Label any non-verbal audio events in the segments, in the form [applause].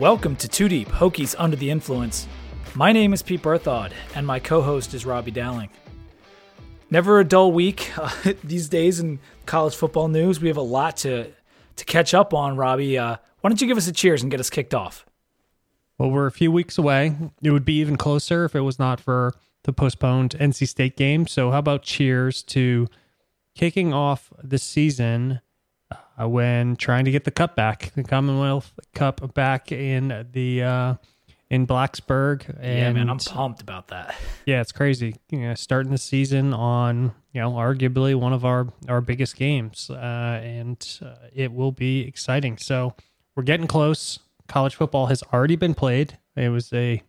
Welcome to Two Deep Hokies Under the Influence. My name is Pete Berthaud, and my co host is Robbie Dowling. Never a dull week [laughs] uh, these days in college football news. We have a lot to, to catch up on, Robbie. Uh, why don't you give us a cheers and get us kicked off? Well, we're a few weeks away. It would be even closer if it was not for the postponed NC State game. So, how about cheers to kicking off the season uh, when trying to get the cup back, the Commonwealth Cup back in the uh, in Blacksburg. And, yeah, man, I'm pumped about that. Yeah, it's crazy. You know, starting the season on you know arguably one of our our biggest games, uh, and uh, it will be exciting. So we're getting close. College football has already been played. It was a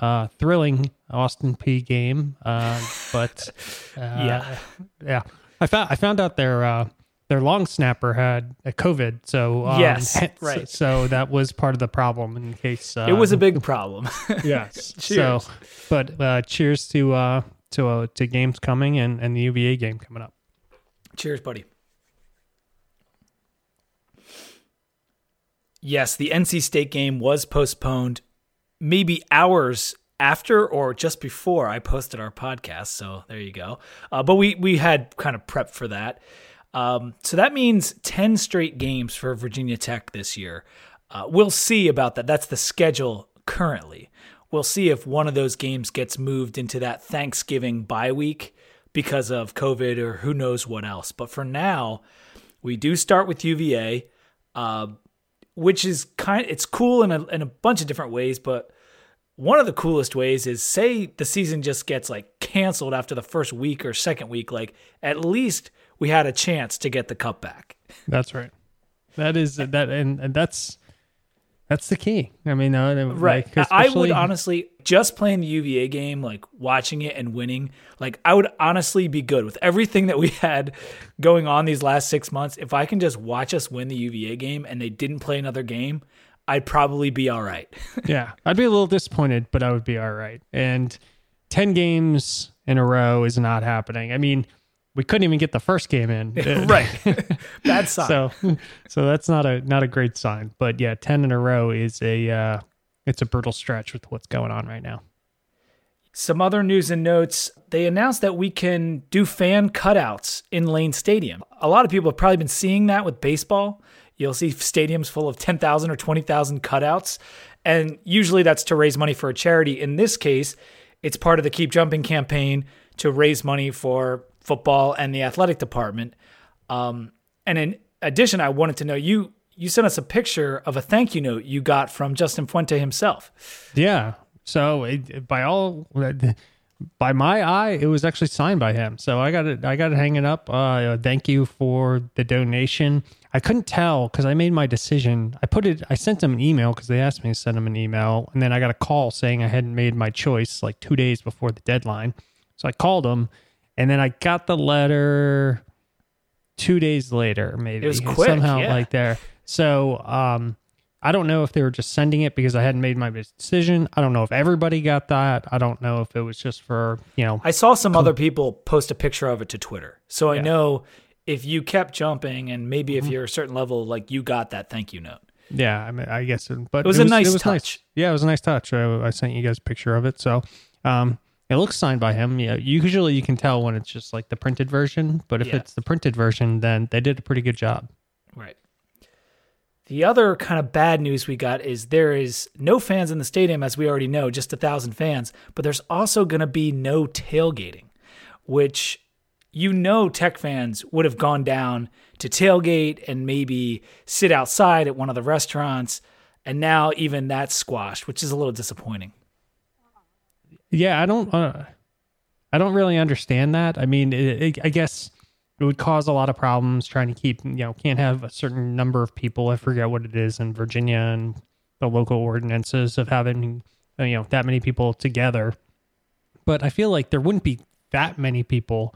uh, thrilling Austin Peay game, uh, but [laughs] yeah, yeah. I found I found out their uh, their long snapper had a COVID, so um, yes, [laughs] right. So that was part of the problem. In case uh, it was a big problem. [laughs] yes. [laughs] cheers. So, but uh, cheers to uh, to uh, to games coming and and the UVA game coming up. Cheers, buddy. Yes, the NC State game was postponed, maybe hours after or just before I posted our podcast. So there you go. Uh, but we we had kind of prepped for that. Um, so that means ten straight games for Virginia Tech this year. Uh, we'll see about that. That's the schedule currently. We'll see if one of those games gets moved into that Thanksgiving bye week because of COVID or who knows what else. But for now, we do start with UVA, uh, which is kind. It's cool in a in a bunch of different ways, but one of the coolest ways is say the season just gets like canceled after the first week or second week like at least we had a chance to get the cup back that's right that is that and, and that's that's the key i mean uh, right like i would honestly just playing the uva game like watching it and winning like i would honestly be good with everything that we had going on these last six months if i can just watch us win the uva game and they didn't play another game I'd probably be all right. [laughs] yeah, I'd be a little disappointed, but I would be all right. And 10 games in a row is not happening. I mean, we couldn't even get the first game in. [laughs] right. [laughs] Bad sign. So so that's not a not a great sign. But yeah, 10 in a row is a uh it's a brutal stretch with what's going on right now. Some other news and notes. They announced that we can do fan cutouts in Lane Stadium. A lot of people have probably been seeing that with baseball. You'll see stadiums full of 10,000 or 20,000 cutouts. And usually that's to raise money for a charity. In this case, it's part of the Keep Jumping campaign to raise money for football and the athletic department. Um, and in addition, I wanted to know you you sent us a picture of a thank you note you got from Justin Fuente himself. Yeah. So it, by all by my eye, it was actually signed by him. So I got it. I got it hanging up. Uh, thank you for the donation. I couldn't tell because I made my decision. I put it. I sent them an email because they asked me to send them an email, and then I got a call saying I hadn't made my choice like two days before the deadline. So I called them, and then I got the letter two days later. Maybe it was quick, somehow yeah. like there. So um, I don't know if they were just sending it because I hadn't made my decision. I don't know if everybody got that. I don't know if it was just for, you know. I saw some other people post a picture of it to Twitter. So I yeah. know if you kept jumping and maybe mm-hmm. if you're a certain level, like you got that thank you note. Yeah, I mean, I guess, but it was, it was a nice it was touch. Nice. Yeah, it was a nice touch. I, I, sent you guys a picture of it. So, um, it looks signed by him. Yeah, usually you can tell when it's just like the printed version, but if yeah. it's the printed version, then they did a pretty good job. Right. The other kind of bad news we got is there is no fans in the stadium, as we already know, just a thousand fans, but there's also going to be no tailgating, which you know tech fans would have gone down to tailgate and maybe sit outside at one of the restaurants. And now even that's squashed, which is a little disappointing. Yeah, I don't, uh, I don't really understand that. I mean, it, it, I guess it would cause a lot of problems trying to keep you know can't have a certain number of people i forget what it is in virginia and the local ordinances of having you know that many people together but i feel like there wouldn't be that many people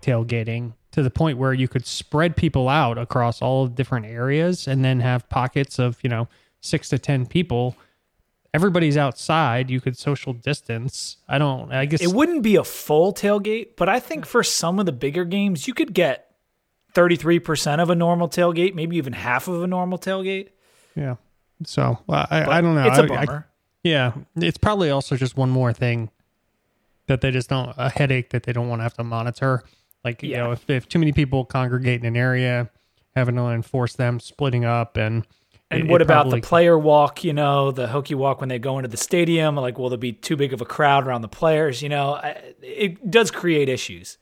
tailgating to the point where you could spread people out across all different areas and then have pockets of you know six to ten people everybody's outside. You could social distance. I don't. I guess it wouldn't be a full tailgate, but I think for some of the bigger games, you could get thirty three percent of a normal tailgate, maybe even half of a normal tailgate. Yeah. So uh, I, I don't know. It's a I- I- bummer. yeah, it's probably also just one more thing that they just don't a headache that they don't want to have to monitor. Like you Yeah. know, if, if too many people congregate in an area, having to enforce them splitting up and And it- what it about probably- the player walk? You know, the hokey walk when they go into the stadium. Like, will there be too big of a crowd around the players? You know, it does create issues.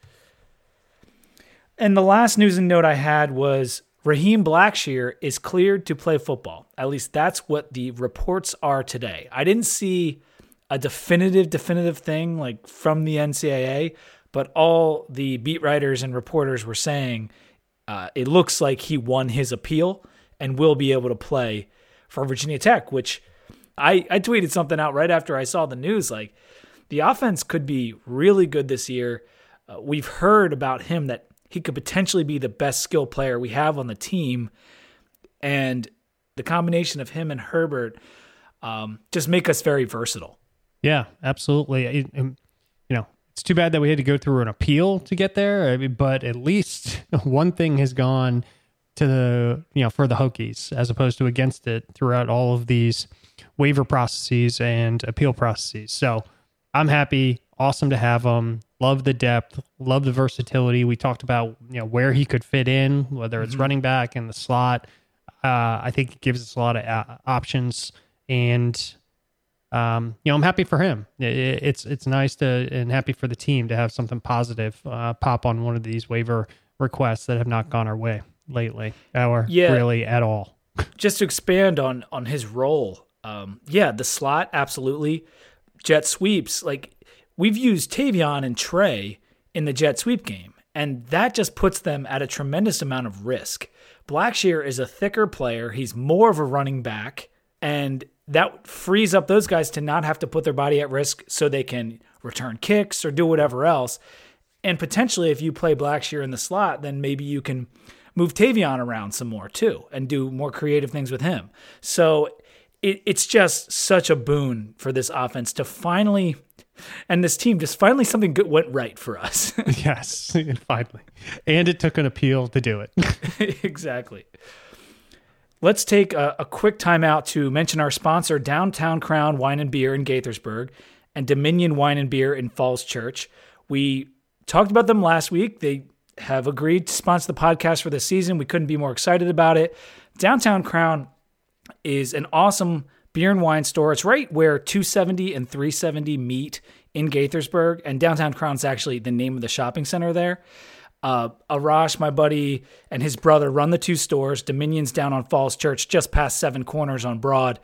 And the last news and note I had was Raheem Blackshear is cleared to play football. At least that's what the reports are today. I didn't see a definitive, definitive thing like from the NCAA, but all the beat writers and reporters were saying uh, it looks like he won his appeal and will be able to play for Virginia Tech, which I, I tweeted something out right after I saw the news. Like, the offense could be really good this year. Uh, we've heard about him that he could potentially be the best skill player we have on the team. And the combination of him and Herbert um, just make us very versatile. Yeah, absolutely. It- um, you know, it's too bad that we had to go through an appeal to get there, but at least [laughs] one thing has gone to the, you know, for the Hokies as opposed to against it throughout all of these waiver processes and appeal processes. So I'm happy. Awesome to have him. Love the depth. Love the versatility. We talked about, you know, where he could fit in, whether it's running back in the slot. Uh, I think it gives us a lot of uh, options and um, you know, I'm happy for him. I- I- It's it's nice to and happy for the team to have something positive uh, pop on one of these waiver requests that have not gone our way lately, or Yeah. really at all. just to expand on on his role um yeah the slot absolutely jet sweeps like we've used Tayvion and Tre in the jet sweep game and that just puts them at a tremendous amount of risk Blackshear is a thicker player he's more of a running back and that frees up those guys to not have to put their body at risk so they can return kicks or do whatever else and potentially, if you play Blackshear in the slot, then maybe you can move Tayvion around some more too and do more creative things with him. So it, it's just such a boon for this offense to finally, and this team just finally something good went right for us. [laughs] [laughs] yes, [laughs] finally, and it took an appeal to do it. exactly. Let's take a, a quick time out to mention our sponsor, Downtown Crown Wine and Beer in Gaithersburg and Dominion Wine and Beer in Falls Church. We talked about them last week. They have agreed to sponsor the podcast for this season. We couldn't be more excited about it. Downtown Crown is an awesome beer and wine store. It's right where 270 and 370 meet in Gaithersburg, and Downtown Crown's actually the name of the shopping center there. Uh, Arash, my buddy, and his brother run the two stores. Dominion's down on Falls Church, just past Seven Corners on Broad,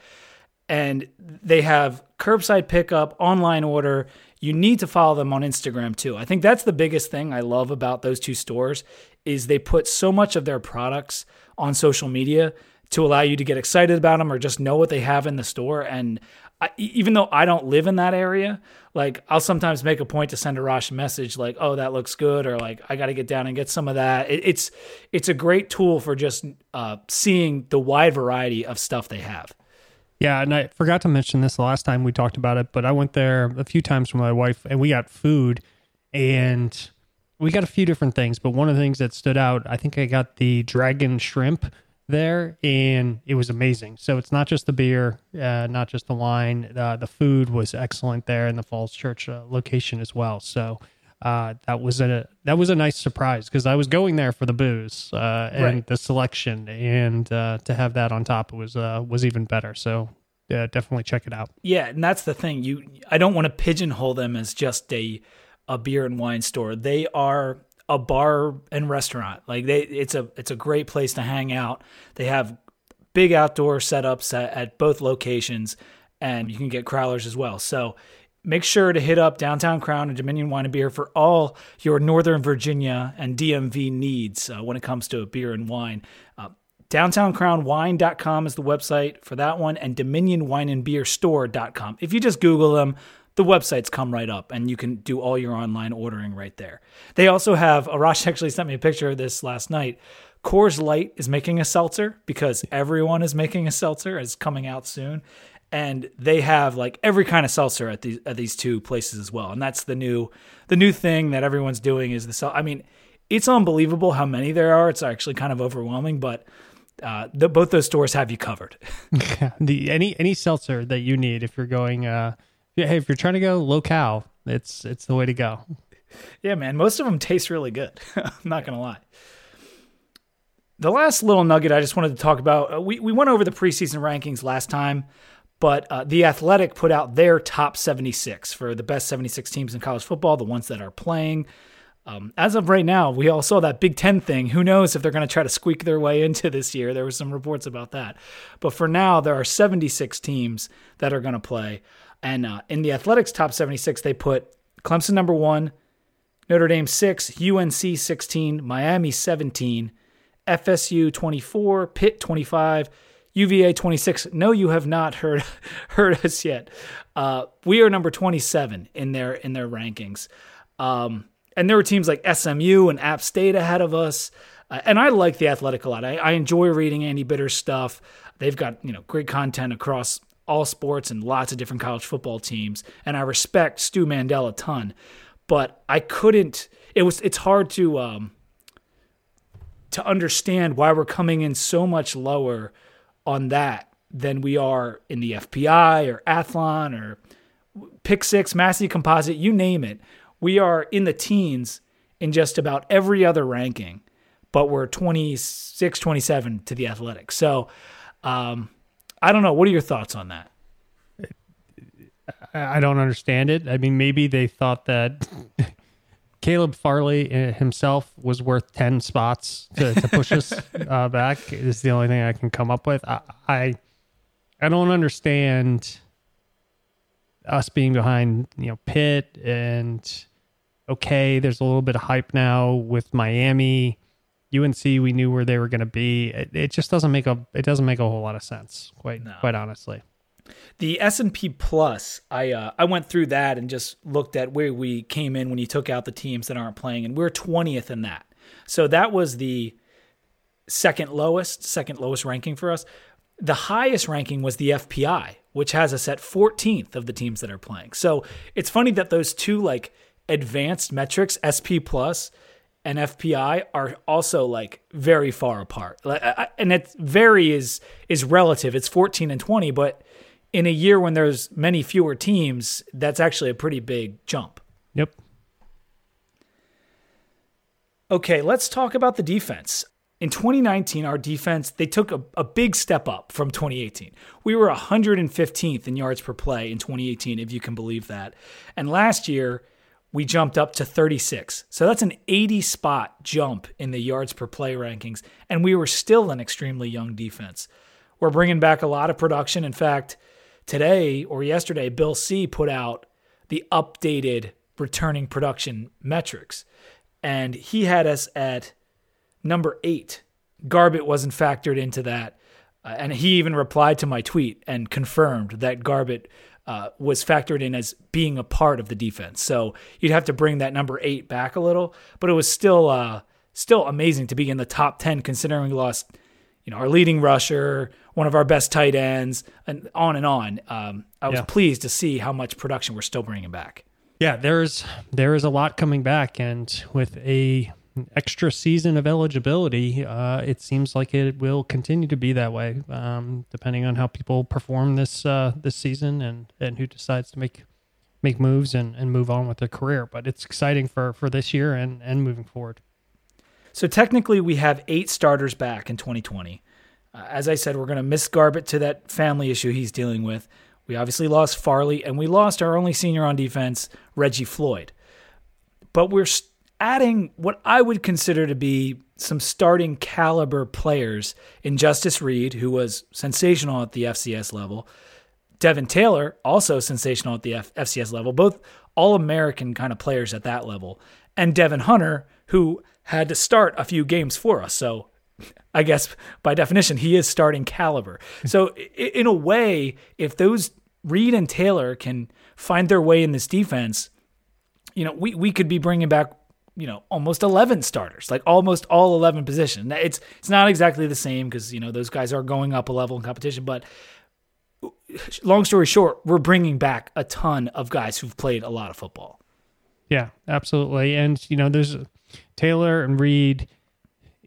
and they have curbside pickup, online order. You need to follow them on Instagram too. I think that's the biggest thing I love about those two stores is they put so much of their products on social media to allow you to get excited about them or just know what they have in the store. And I, even though I don't live in that area, like I'll sometimes make a point to send Arash message like, "Oh, that looks good," or like, "I got to get down and get some of that." It, it's it's a great tool for just uh, seeing the wide variety of stuff they have. Yeah, and I forgot to mention this the last time we talked about it, but I went there a few times with my wife and we got food and we got a few different things, but one of the things that stood out, I think I got the dragon shrimp there and it was amazing. So it's not just the beer, uh, not just the wine, uh, the food was excellent there in the Falls Church uh, location as well. So uh, that was a that was a nice surprise because I was going there for the booze uh, and Right. the selection, and uh, to have that on top was uh, was even better. So yeah, definitely check it out. Yeah, and that's the thing. You I don't want to pigeonhole them as just a a beer and wine store. They are a bar and restaurant. Like they it's a it's a great place to hang out. They have big outdoor setups at, at both locations and you can get crowlers as well. So make sure to hit up Downtown Crown and Dominion Wine and Beer for all your Northern Virginia and DMV needs uh, when it comes to beer and wine. Uh, DowntownCrownWine.com is the website for that one, and DominionWineAndBeerStore.com. If you just Google them, the websites come right up, and you can do all your online ordering right there. They also have, Arash [laughs] actually sent me a picture of this last night. Coors Light is making a seltzer because everyone is making a seltzer. It's coming out soon. And they have like every kind of seltzer at these at these two places as well. And that's the new the new thing that everyone's doing is the sel- I mean, it's unbelievable how many there are. It's actually kind of overwhelming, but uh, the, both those stores have you covered. [laughs] the any any seltzer that you need if you're going, uh, hey, if you're trying to go low it's it's the way to go. Yeah, man. Most of them taste really good. [laughs] I'm not gonna lie. The last little nugget I just wanted to talk about. Uh, we we went over the preseason rankings last time, but uh, the Athletic put out their top 76 for the best 76 teams in college football, the ones that are playing. Um, as of right now, we all saw that Big Ten thing. Who knows if they're going to try to squeak their way [laughs] into this year? There were some reports about that. But for now, there are 76 teams that are going to play. And uh, in the Athletics top 76, they put Clemson number one, Notre Dame six, UNC 16, Miami 17, FSU 24, Pitt 25, UVA 26. No, you have not heard [laughs] heard us yet. Uh, we are number 27 in their in their rankings. Um, and there were teams like SMU and App State ahead of us. Uh, and I like the Athletic a lot. I, I enjoy reading Andy Bitter's stuff. They've got you know great content across all sports and lots of different college football teams. And I respect Stu Mandel a ton, but I couldn't. It was it's hard to um, to understand why we're coming in so much lower on that than we are in the FPI or Athlon or Pick Six, Massey Composite, you name it. We are in the teens in just about every other ranking, but we're 26, 27 to the Athletics. So um, I don't know. What are your thoughts on that? I don't understand it. I mean, maybe they thought that [laughs] Caleb Farley uh, himself was worth 10 spots to, to push us [laughs] uh, back. Is the only thing I can come up with. I, I, I don't understand us being behind, you know, Pitt and okay, there's a little bit of hype now with Miami. UNC, we knew where they were going to be. It, it, just doesn't make a it doesn't make a whole lot of sense, quite no. quite honestly. The S and P Plus, I uh, I went through that and just looked at where we came in when you took out the teams that aren't playing, and we're twentieth in that. So that was the second lowest, second lowest ranking for us. The highest ranking was the FPI, which has us at 14th of the teams that are playing. So it's funny that those two like advanced metrics, SP plus and FPI, are also like very far apart. And it very is is relative. It's 14 and 20, but in a year when there's many fewer teams, that's actually a pretty big jump. Yep. Okay, let's talk about the defense in 2019, our defense, they took a, a big step up from 2018. We were 115th in yards per play in 2018, if you can believe that. And last year, we jumped up to 36. So that's an 80 spot jump in the yards per play rankings. And we were still an extremely young defense. We're bringing back a lot of production. In fact, today or yesterday, Bill C put out the updated returning production metrics. And he had us at number eight. Garbutt wasn't factored into that. Uh, and he even replied to my tweet and confirmed that Garbutt uh, was factored in as being a part of the defense. So you'd have to bring that number eight back a little, but it was still uh, still amazing to be in the top ten considering we lost, you know, our leading rusher, one of our best tight ends, and on and on. Um, I was yeah. pleased to see how much production we're still bringing back. Yeah, there's there is a lot coming back, and with a extra season of eligibility, uh, it seems like it will continue to be that way, um, depending on how people perform this uh, this season and and who decides to make make moves and, and move on with their career. But it's exciting for for this year and and moving forward. So technically, we have eight starters back in 2020. Uh, as I said, we're going to miss Garbutt to that family issue he's dealing with. We obviously lost Farley, and we lost our only senior on defense, Reggie Floyd. But we're adding what I would consider to be some starting caliber players in Justus Reed, who was sensational at the FCS level, Devin Taylor, also sensational at the F- FCS level, both all American kind of players at that level, and Devon Hunter, who had to start a few games for us. So I guess by definition, he is starting caliber. Hmm. So, in a way, if those Reed and Taylor can find their way in this defense, you know, we, we could be bringing back you know almost 11 starters like almost all 11 positions. It's it's not exactly the same because you know those guys are going up a level in competition but long story short we're bringing back a ton of guys who've played a lot of football. Yeah absolutely. And you know there's taylor and reed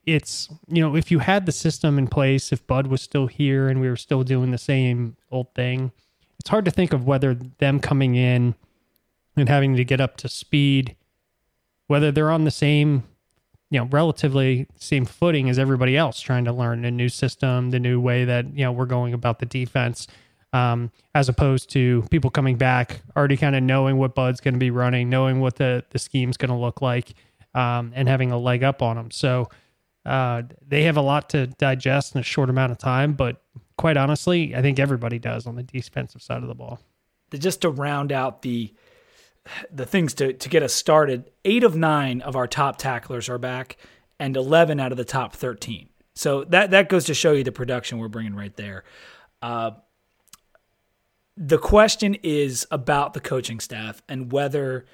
it's you know if you had the system in place, if Bud was still here and we were still doing the same old thing, it's hard to think of whether them coming in and having to get up to speed, whether they're on the same you know relatively same footing as everybody else trying to learn a new system the new way that you know we're going about the defense um, as opposed to people coming back already kind of knowing what bud's going to be running knowing what the the scheme's going to look like um, and having a leg up on them so uh, they have a lot to digest in a short amount of time but quite honestly i think everybody does on the defensive side of the ball just to round out the the things to, to get us started, eight of nine of our top tacklers are back, and 11 out of the top 13. So that, that goes to show you the production we're bringing right there. Uh, the question is about the coaching staff and whether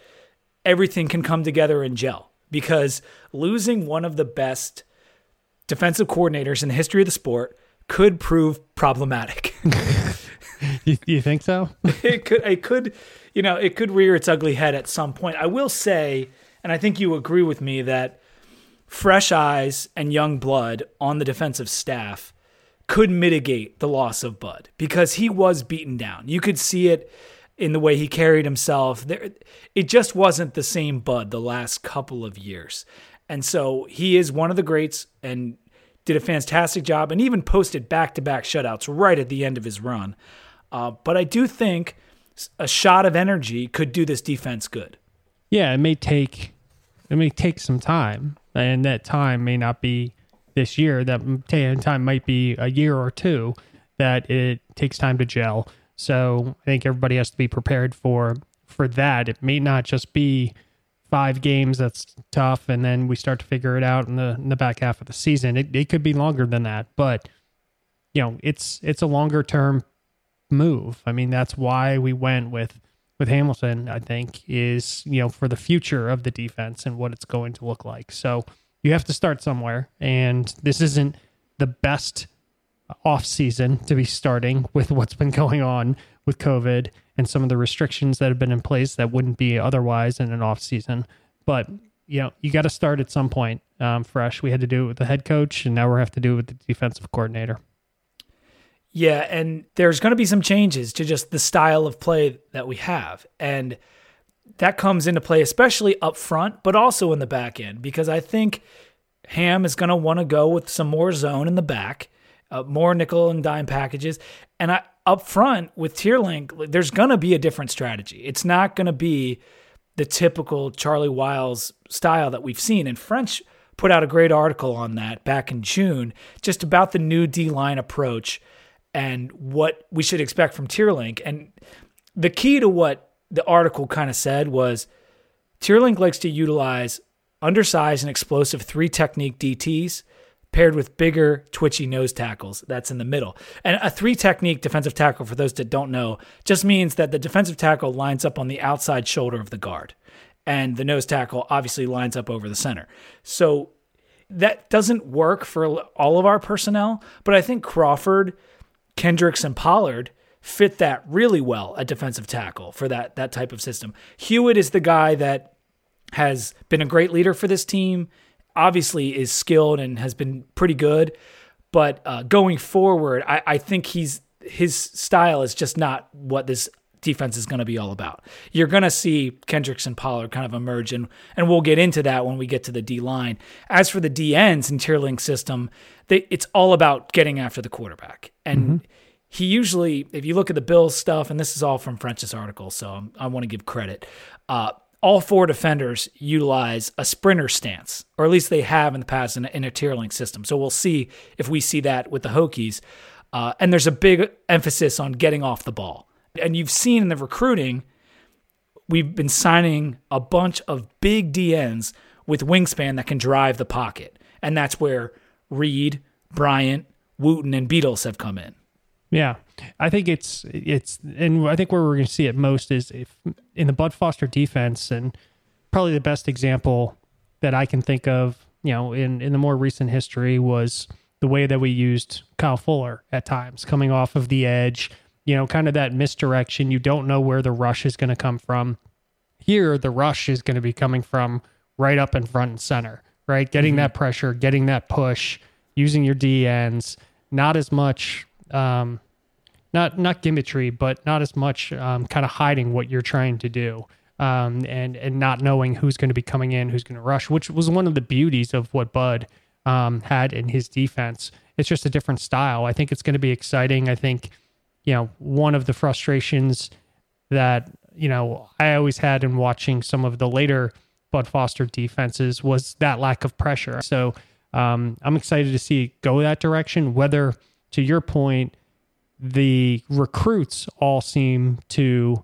everything can come together and gel. Because losing one of the best defensive coordinators in the history of the sport could prove problematic. [laughs] you, you think so? [laughs] it could. It could you know, it could rear its ugly head at some point. I will say, and I think you agree with me that fresh eyes and young blood on the defensive staff could mitigate the loss of Bud because he was beaten down. You could see it in the way he carried himself. There, it just wasn't the same Bud the last couple of years. And so he is one of the greats and did a fantastic job and even posted back to back shutouts right at the end of his run. Uh, but I do think a shot of energy could do this defense good. Yeah, it may take it may take some time, and that time may not be this year. That time might be a year or two. That it takes time to gel. So I think everybody has to be prepared for for that. It may not just be five games that's tough, and then we start to figure it out in the in the back half of the season. It it could be longer than that, but you know it's it's a longer term move. I mean, that's why we went with with Hamilton. I think is you know for the future of the defense and what it's going to look like. So you have to start somewhere, and this isn't the best off season to be starting with what's been [laughs] going on with COVID and some of the restrictions that have been in place that wouldn't be otherwise in an off season. But you know, you got to start at some point um, fresh. We had to do it with the head coach, and now we have to do it with the defensive coordinator. Yeah, and there's going to be some changes to just the style of play that we have. And that comes into play, especially up front, but also in the back end, because I think Ham is going to want to go with some more zone in the back, uh, more nickel and dime packages. And I, up front with Teerlinck, there's going to be a different strategy. It's not going to be the typical Charley Wiles style that we've seen. And French put out a great article on that back in June, just about the new D line approach and what we should expect from Teerlinck. And the key to what the article kind of said was Teerlinck likes to utilize undersized and explosive three technique DTs paired with bigger, twitchy nose tackles. That's in the middle. And a three technique defensive tackle, for those that don't know, just means that the defensive tackle lines up on the outside shoulder of the guard. And the nose tackle obviously lines up over the center. So that doesn't work for all of our personnel, but I think Crawford Kendricks and Pollard fit that really well at defensive tackle for that that type of system. Hewitt is the guy that has been a great leader for this team. Obviously, is skilled and has been pretty good, but uh, going forward, I, I think he's his style is just not what this defense is going to be all about. You're going to see Kendricks and Pollard kind of emerge, and, and we'll get into that when we get to the D line. As for the D ends in Teerlinck system, they, it's all about getting after the quarterback. And mm-hmm. he usually, if you look at the Bills stuff, and this is all from French's article, so I want to give credit. Uh, all four defenders utilize a sprinter stance, or at least they have in the past in a, in a Teerlinck system. So we'll see if we see that with the Hokies. Uh, and there's a big emphasis on getting off the ball. And you've seen in the recruiting, we've been signing a bunch of big DNs with wingspan that can drive the pocket. And that's where Reed, Bryant, Wooten, and Beatles have come in. Yeah, I think it's it's, and I think where we're going to see it most is if in the Bud Foster defense, and probably the best example that I can think of, you know, in in the more recent history was the way that we used Kyle Fuller at times, coming off of the edge, you know, kind of that misdirection. You don't know where the rush is going to come from. Here, the rush is going to be coming from right up in front and center right? Getting mm-hmm. that pressure, getting that push, using your DNs, not as much, um, not not gimmickry, but not as much um, kind of hiding what you're trying to do. Um, and and not knowing who's going to be coming in, who's going to rush, which was one of the beauties of what Bud um, had in his defense. It's just a different style. I think it's going to be exciting. I think, you know, one of the frustrations that you know I always had in watching some of the later Bud Foster defenses was that lack of pressure. So um, I'm excited to see it go that direction. Whether, to your point, the recruits all seem to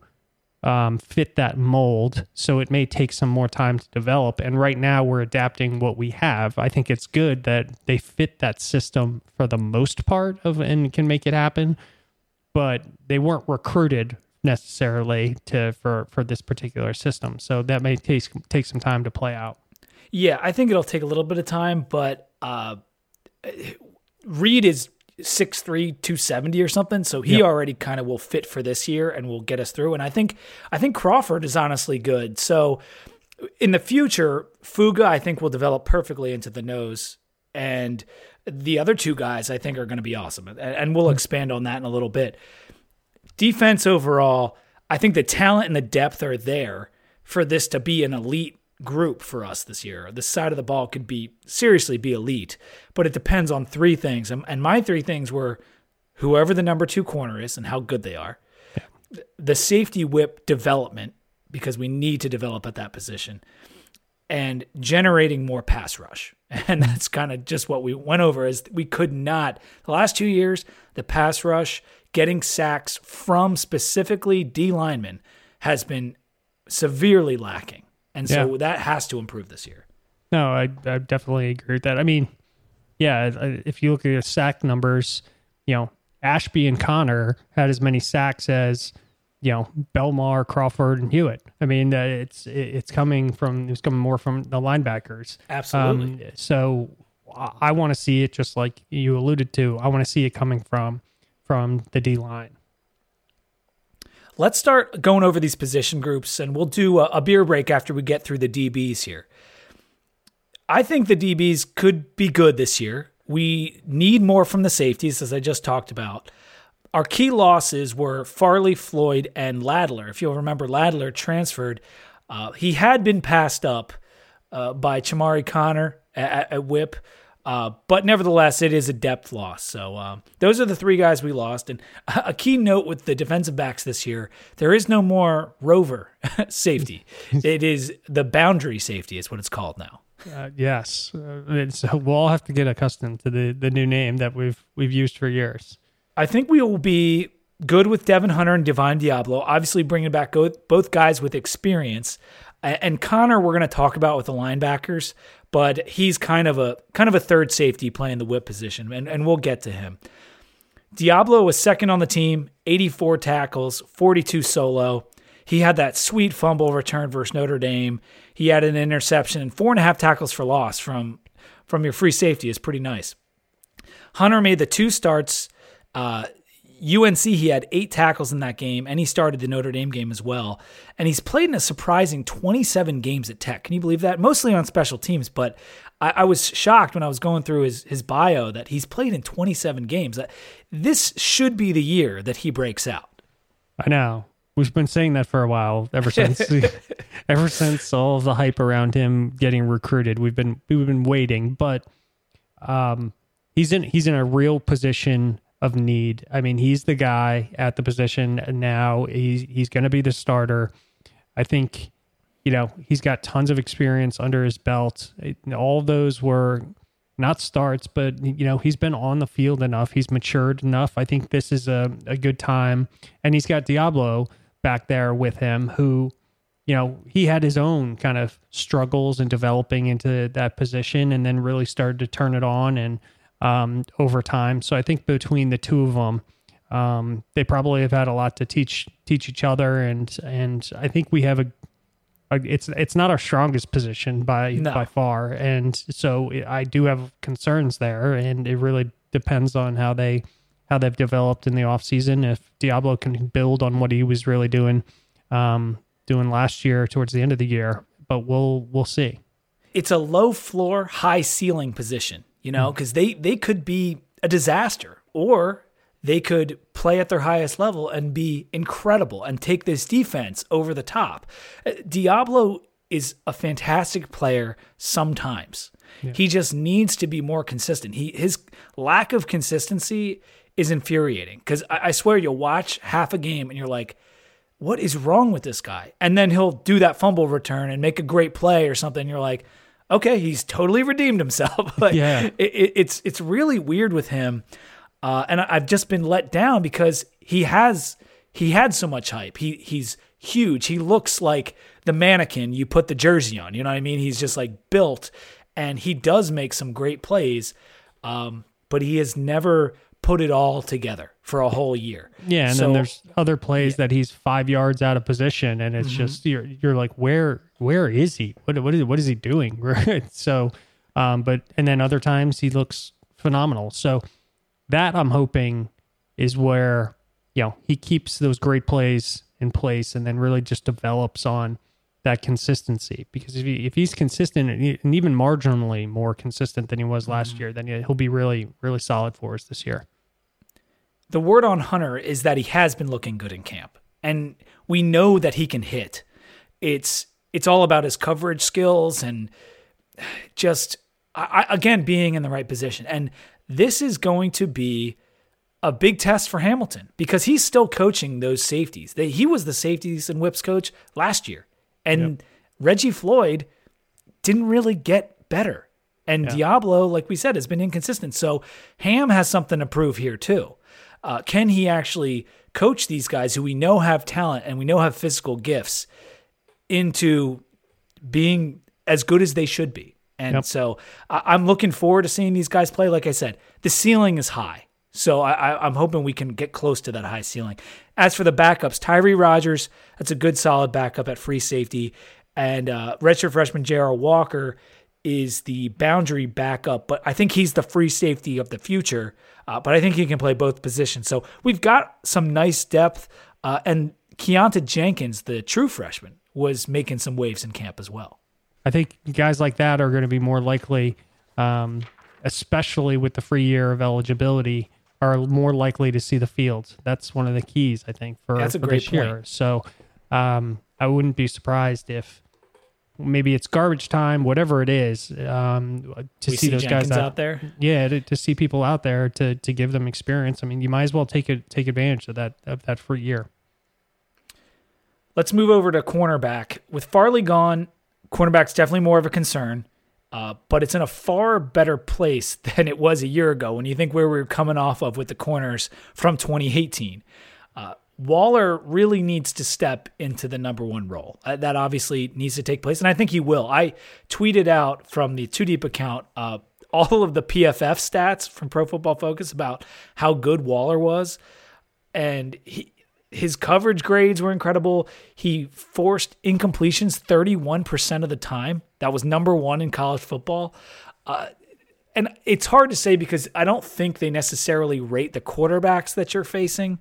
um, fit that mold. So it may take some more time to develop. And right now we're adapting what we have. I think it's good that they fit that system for the most part of and can make it happen. But they weren't recruited necessarily to for for this particular system. So that may take take some time to play out. Yeah, I think it'll take a little bit of time, but uh, Reed is 6'3", 270 or something, so he yep. already kind of will fit for this year and will get us through. And I think I think Crawford is honestly good. So in the future, Fuga I think will develop perfectly into the nose, and the other two guys I think are going to be awesome, and we'll hmm. expand on that in a little bit. Defense overall, I think the talent and the depth are there for this to be an elite group for us this year. This side of the ball could be seriously be elite, but it depends on three things. And, my three things were whoever the number two corner is and how good they are, the safety whip development, because we need to develop at that position, and generating more pass rush. [laughs] And that's kind of just what we went over is we could not the last two years, the pass rush, getting sacks from specifically D linemen has been severely lacking. And so yeah. that has to improve this year. No, I, I definitely agree with that. I mean, yeah, if you look at the sack numbers, you know, Ashby and Conner had as many sacks as you know Belmar, Crawford, and Hewitt. I mean, uh, it's it's coming from it's coming more from the linebackers. Absolutely. Um, so I want to see it just like you alluded to. I want to see it coming from from the D line. Let's start going over these position groups, and we'll do a, a beer break after we get through the DBs here. I think the DBs could be good this year. We need more from the safeties, as I just talked about. Our key losses were Farley, Floyd, and Ladler. If you'll remember, Ladler transferred. Uh, he had been passed up uh, by Chamarri Conner at, at Whip, uh, but nevertheless, it is a depth loss. So um, those are the three guys we lost. And [laughs] a key note with the defensive backs this year: there is no more rover [laughs] safety. [laughs] it is the boundary safety, is what it's called now. Uh, yes, uh, we'll all have to get accustomed to the, the new name that we've we've used for years. I think we will be good with Devon Hunter and Divine Deablo. Obviously, bringing back both guys with experience. And Conner, we're going to talk about with the linebackers but he's kind of a kind of a third safety playing the whip position, and, and we'll get to him. Deablo was second on the team, 84 tackles, 42 solo. He had that sweet fumble return versus Notre Dame. He had an interception and four and a half tackles for loss from from your free safety is pretty nice. Hunter made the two starts. Uh, UNC, he had eight tackles in that game, and he started the Notre Dame game as well. And he's played in a surprising 27 games at Tech. Can you believe that? Mostly on special teams, but I, I was shocked when I was going through his, his bio that he's played in 27 games. This should be the year that he breaks out. I know. We've been saying that for a while, ever [laughs] since [laughs] ever since all of the hype around him getting recruited. We've been we've been waiting, but um, he's in he's in a real position of need. I mean, he's the guy at the position now. He's he's going to be the starter. I think, you know, he's got tons of experience under his belt. All of those were not starts, but you know, he's been on the field enough. He's matured enough. I think this is a, a good time. And he's got Deablo back there with him who, you know, he had his own kind of struggles in developing into that position and then really started to turn it on and um, over time. So I think between the two of them, um, they probably have had a lot to teach teach each other, and and I think we have a, a it's it's not our strongest position by no. by far, and so I do have concerns there, and it really depends on how they how they've developed in the off season. If Deablo can build on what he was really doing um, doing last year towards the end of the year, but we'll we'll see. it's a low floor, high ceiling position, you know, hmm. because they they could be a disaster or they could play at their highest level and be incredible and take this defense over the top. Uh, Deablo is a fantastic player sometimes. Yeah. He just needs to be more consistent. He his lack of consistency is infuriating because I, I swear you'll watch half a game and you're like, what is wrong with this guy? And then he'll do that fumble return and make a great play or something. You're like, okay, he's totally redeemed himself. [laughs] like, yeah, it, it, it's it's really weird with him, uh, and I've just been let down because he has he had so much hype. He he's huge. He looks like the mannequin you put the jersey on. You know what I mean? He's just like built, and he does make some great plays, um, but he has never put it all together for a whole year. Yeah, and so, then there's other plays yeah. that he's five yards out of position, and it's mm-hmm. just you're you're like, where where is he? What what is what is he doing? [laughs] so, um, but and then other times he looks phenomenal. So that I'm hoping is where you know he keeps those great plays in place, and then really just develops on that consistency because if, he, if he's consistent and even marginally more consistent than he was last mm-hmm. year, then he'll be really, really solid for us this year. The word on Hunter is that he has been looking good in camp, and we know that he can hit. It's it's all about his coverage skills and just I, again being in the right position. And this is going to be a big test for Hamilton because he's still coaching those safeties. He was the safeties and whips coach last year. And yep. Reggie Floyd didn't really get better. And yeah. Deablo, like we said, has been inconsistent. So Ham has something to prove here too. Uh, can he actually coach these guys who we know have talent and we know have physical gifts into being as good as they should be? And yep. so I- am looking forward to seeing these guys play. Like I said, the ceiling is high. So I, am hoping we can get close to that high ceiling. As for the backups, Tyree Rodgers, that's a good solid backup at free safety. And uh, redshirt freshman J.R. Walker is the boundary backup, but I think he's the free safety of the future. Uh, but I think he can play both positions. So we've got some nice depth. Uh, and Keonta Jenkins, the true freshman, was making some waves in camp as well. I think guys like that are going to be more likely, um, especially with the free year of eligibility, are more likely to see the field. That's one of the keys, I think, for, That's a for great this point. year. So um, I wouldn't be surprised if maybe it's garbage time, whatever it is, um, to see, see those Jenkins guys out, out there. Yeah, to, to, see people out there to to give them experience. I mean, you might as well take it take advantage of that of that free year. Let's move over to cornerback. With Farley gone, cornerback's definitely more of a concern. Uh, but it's in a far better place [laughs] than it was a year ago when you think where we were coming off of with the corners from 2018. Waller really needs to step into the number one role. Uh, that obviously needs to take place, and I think he will. I tweeted out from the Two Deep account uh, all of the PFF stats from Pro Football Focus about how good Waller was, and he his coverage grades were incredible. He forced incompletions 31% of the time. That was number one in college football. Uh, and it's hard to say because I don't think they necessarily rate the quarterbacks that you're facing.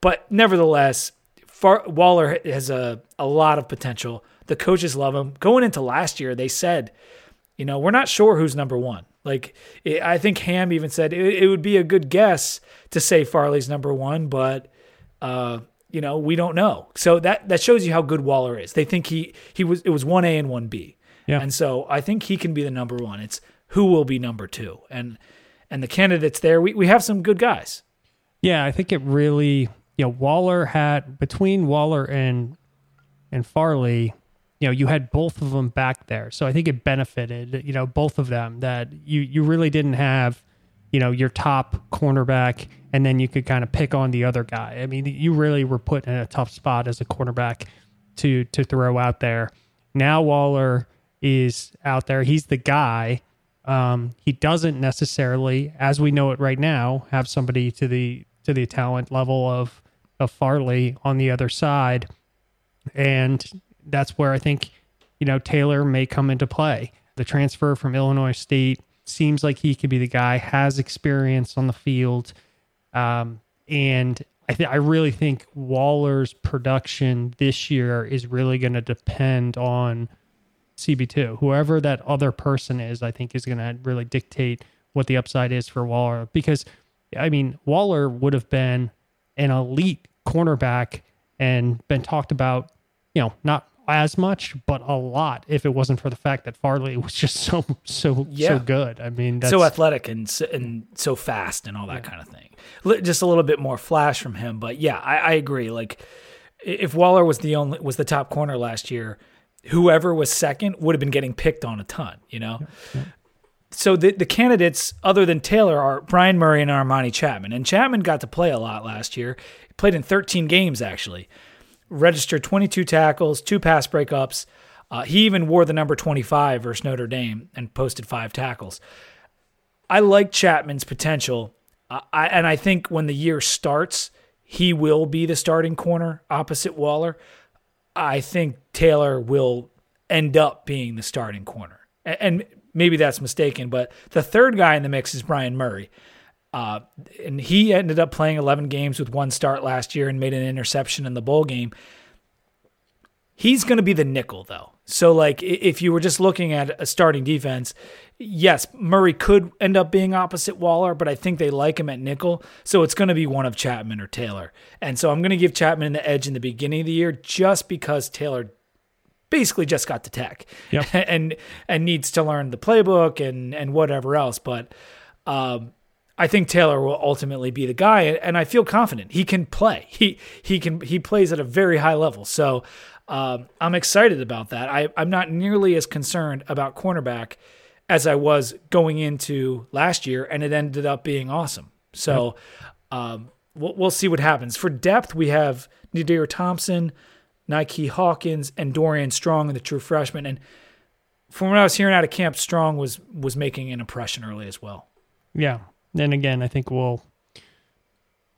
But nevertheless, Far- Waller has a, a lot of potential. The coaches love him. Going into last year, they said, you know, we're not sure who's number one. Like, it, I think Ham even said it, it would be a good guess to say Farley's number one, but uh, you know, we don't know. So that that shows you how good Waller is. They think he he was it was one A and one B. Yeah. And so I think he can be the number one. It's who will be number two. And and the candidates there, we, we have some good guys. Yeah, I think it really you know, Waller had between Waller and and Farley, you know, you had both of them back there. So I think it benefited, you know, both of them that you you really didn't have you know, your top cornerback, and then you could kind of pick on the other guy. I mean, you really were put in a tough spot as a cornerback to to throw out there. Now Waller is out there. He's the guy. Um, he doesn't necessarily, as we know it right now, have somebody to the to the talent level of of Farley on the other side, and that's where I think you know Taylor may come into play. The transfer from Illinois State seems like he could be the guy, has experience on the field. Um, and I, th- I really think Waller's production this year is really going to depend on CB2. Whoever that other person is, I think is going to really dictate what the upside is for Waller. Because, I mean, Waller would have been an elite cornerback and been talked about, you know, not as much, but a lot if it wasn't for the fact that Farley was just [laughs] so so Yeah. so good. I mean, that's, so athletic and so, and so fast and all that kind of thing. Just a little bit more flash from him, but yeah, I, I agree. Like if Waller was the only was the top corner last year, whoever was second would have been getting picked on a ton. You know. So the the candidates other than Taylor are Brion Murray and Armani Chatman, and Chatman got to play a lot last year. He played in 13 games actually, registered 22 tackles, two pass breakups. Uh, he even wore the number 25 versus Notre Dame and posted five tackles. I like Chatman's potential, uh, I, and I think when the year starts, he will be the starting corner opposite Waller. I think Taylor will end up being the starting corner, A- and maybe that's mistaken. But the third guy in the mix is Brion Murray, uh, and he ended up playing 11 games with one start last year and made an interception in the bowl game. He's going to be the nickel, though. So, like, if you were just looking at a starting defense, yes, Murray could end up being opposite Waller, but I think they like him at nickel. So it's going to be one of Chatman or Taylor. And so I'm going to give Chatman the edge in the beginning of the year just because Taylor basically just got to tech Yep. [laughs] and and needs to learn the playbook and and whatever else. But um, I think Taylor will ultimately be the guy, and I feel confident he can play. He he can he plays at a very high level. So um, I'm excited about that. I, I'm not nearly as concerned about cornerback as I was going into last year, and it ended up being awesome. So um, we'll, we'll see what happens. For depth, we have Nadir Thompson, Nike Hawkins, and Dorian Strong and the true freshman. And from what I was hearing out of camp, Strong was was making an impression early as well. Yeah. And again, I think we'll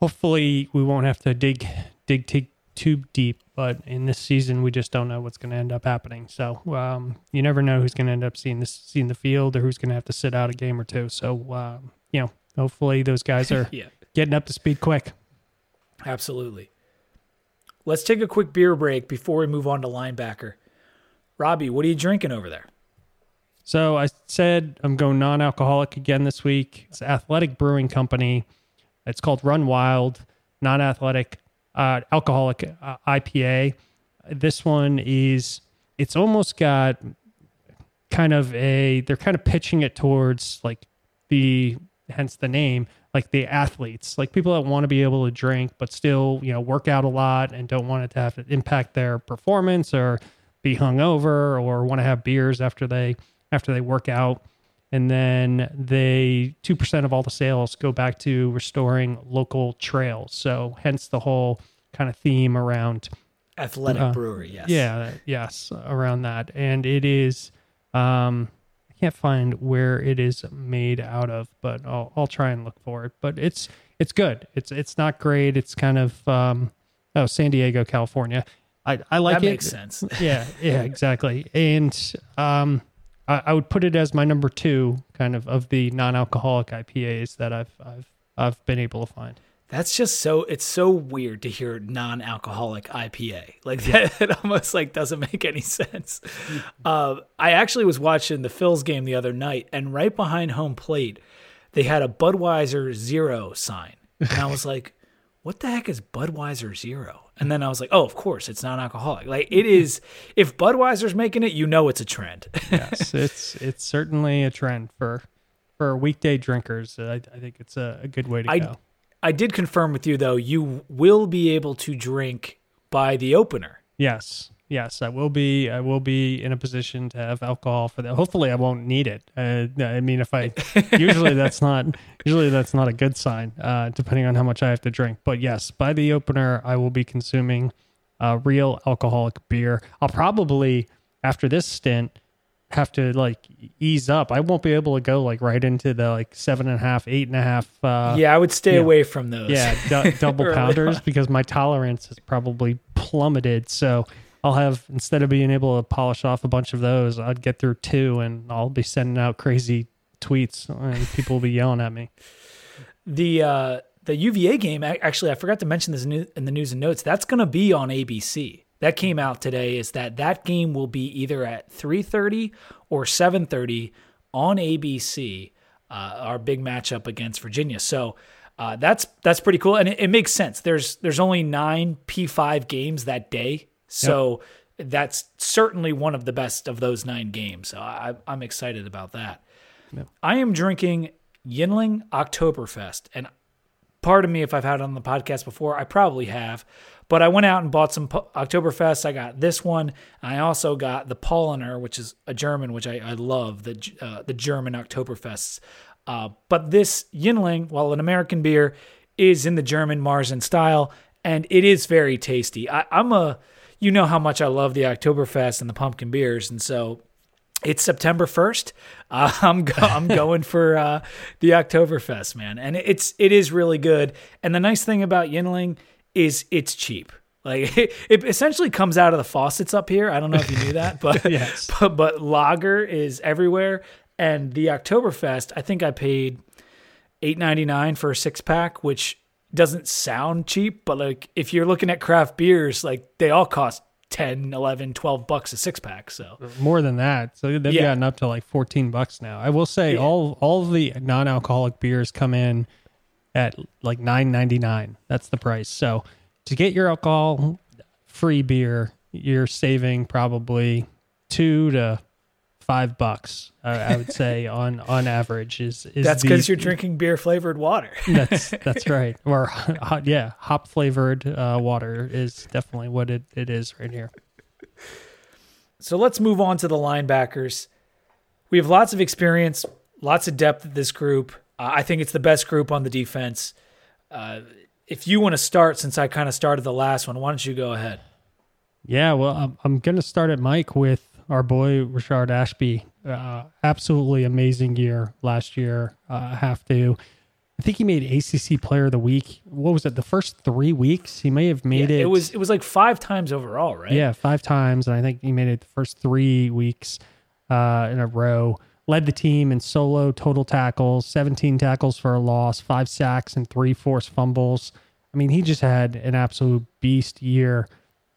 hopefully we won't have to dig dig too, too deep, but in this season we just don't know what's going to end up happening. So um, you never know who's going to end up seeing this seeing the field or who's going to have to sit out a game or two. So um, you know, hopefully those guys [laughs] are Yeah, getting up to speed quick. absolutely. Let's take a quick beer break before we move on to linebacker. Robbie, what are you drinking over there? So I said I'm going non-alcoholic again this week. It's Athletic Brewing Company. It's called Run Wild, non-athletic, uh, alcoholic uh, IPA. This one is. It's almost got kind of a. They're kind of pitching it towards like the hence the name like the athletes like people that want to be able to drink but still you know work out a lot and don't want it to have to impact their performance or be hungover or want to have beers after they after they work out and then they 2% of all the sales go back to restoring local trails so hence the whole kind of theme around Athletic Uh, Brewery, yes. yeah, yes, around that. And it is um can't find where it is made out of, but I'll I'll try and look for it. But it's it's good. It's it's not great. It's kind of um oh, San Diego, California. I I like it. that it. makes sense. [laughs] yeah, yeah, exactly. And um I, I would put it as my number 2 kind of of the non-alcoholic IPAs that I've I've I've been able to find. That's just so it's so weird to hear non-alcoholic IPA. Like [laughs] that it almost like doesn't make any sense. [laughs] Uh, I actually was watching the Phils game the other night, and right behind home plate, they had a Budweiser Zero sign, and I was like, [laughs] "What the heck is Budweiser Zero?" And then I was like, "Oh, of course, it's non-alcoholic. Like it is. If Budweiser's making it, you know it's a trend." yes, it's it's certainly a trend for for weekday drinkers. I, I think it's a, a good way to I go. I did confirm with you though, you will be able to drink by the opener. Yes, yes, I will be. I will be in a position to have alcohol for that. Hopefully, I won't need it. Uh, I mean, if I [laughs] usually that's not usually that's not a good sign, uh, depending on how much I have to drink. But yes, by the opener, I will be consuming uh, real alcoholic beer. I'll probably after this stint have to like ease up. I won't be able to go like right into the like seven and a half, eight and a half. Uh, yeah, I would stay away from those. yeah, [laughs] du- double pounders on. because my tolerance has probably plummeted. So I'll have instead of being able to polish off a bunch of those, I'd get through two, and I'll be sending out crazy tweets, and people will be yelling at me. the uh, the UVA game. Actually, I forgot to mention this in the news and notes. That's going to be on ABC. That came out today is that that game will be either at 3:30 or 7:30 on ABC. Uh, our big matchup against Virginia. So uh, that's that's pretty cool, and it, it, makes sense. There's there's only nine P5 games that day, so yep. that's certainly one of the best of those nine games. So I, am excited about that. Yep. I am drinking Yuengling Oktoberfest, and pardon me if I've had it on the podcast before. I probably have, but I went out and bought some Oktoberfest. I got this one. I also got the Paulaner, which is a German, which I, I love the uh, the German Oktoberfests. Uh, but this Yuengling, while an American beer, is in the German Marzen style, and it is very tasty. I, I'm a, you know how much I love the Oktoberfest and the pumpkin beers, and so it's September 1st. [laughs] Uh, I'm go- I'm [laughs] going for uh, the Oktoberfest, man, and it's it is really good. And the nice thing about Yuengling is it's cheap. Like it, [laughs] it, essentially comes out of the faucets up here. I don't know if you knew that, but [laughs] yes. [laughs] but, but lager is everywhere. And the Oktoberfest, I think I paid eight ninety nine for a six pack, which doesn't sound cheap, but like if you're looking at craft beers, like they all cost 10, 11, 12 bucks a six pack. So more than that. So they've yeah. gotten up to like 14 bucks now. I will say yeah. all all the non-alcoholic beers come in at like 9.99. That's the price. So to get your alcohol free beer, you're saving probably two to five bucks. Uh, I would say [laughs] on on average is is that's because you're drinking beer flavored water. [laughs] that's [laughs] that's right. Or hot, yeah, hop flavored uh, water is definitely what it, it is right here. So let's move on to the linebackers. We have lots of experience, lots of depth at this group. Uh, I think it's the best group on the defense. Uh, if you want to start, since I kind of started the last one, why don't you go ahead? Yeah, well, I'm, I'm going to start at Mike with our boy Rayshard Ashby. Uh, absolutely amazing year last year. Uh, I have to. I think he made ACC Player of the Week. What was it? The first three weeks, he may have made yeah, it. It was it was like five times overall, right? Yeah, five times, and I think he made it the first three weeks uh, in a row. Led the team in solo total tackles, 17 tackles for a loss, five sacks, and three forced fumbles. I mean, he just had an absolute beast year.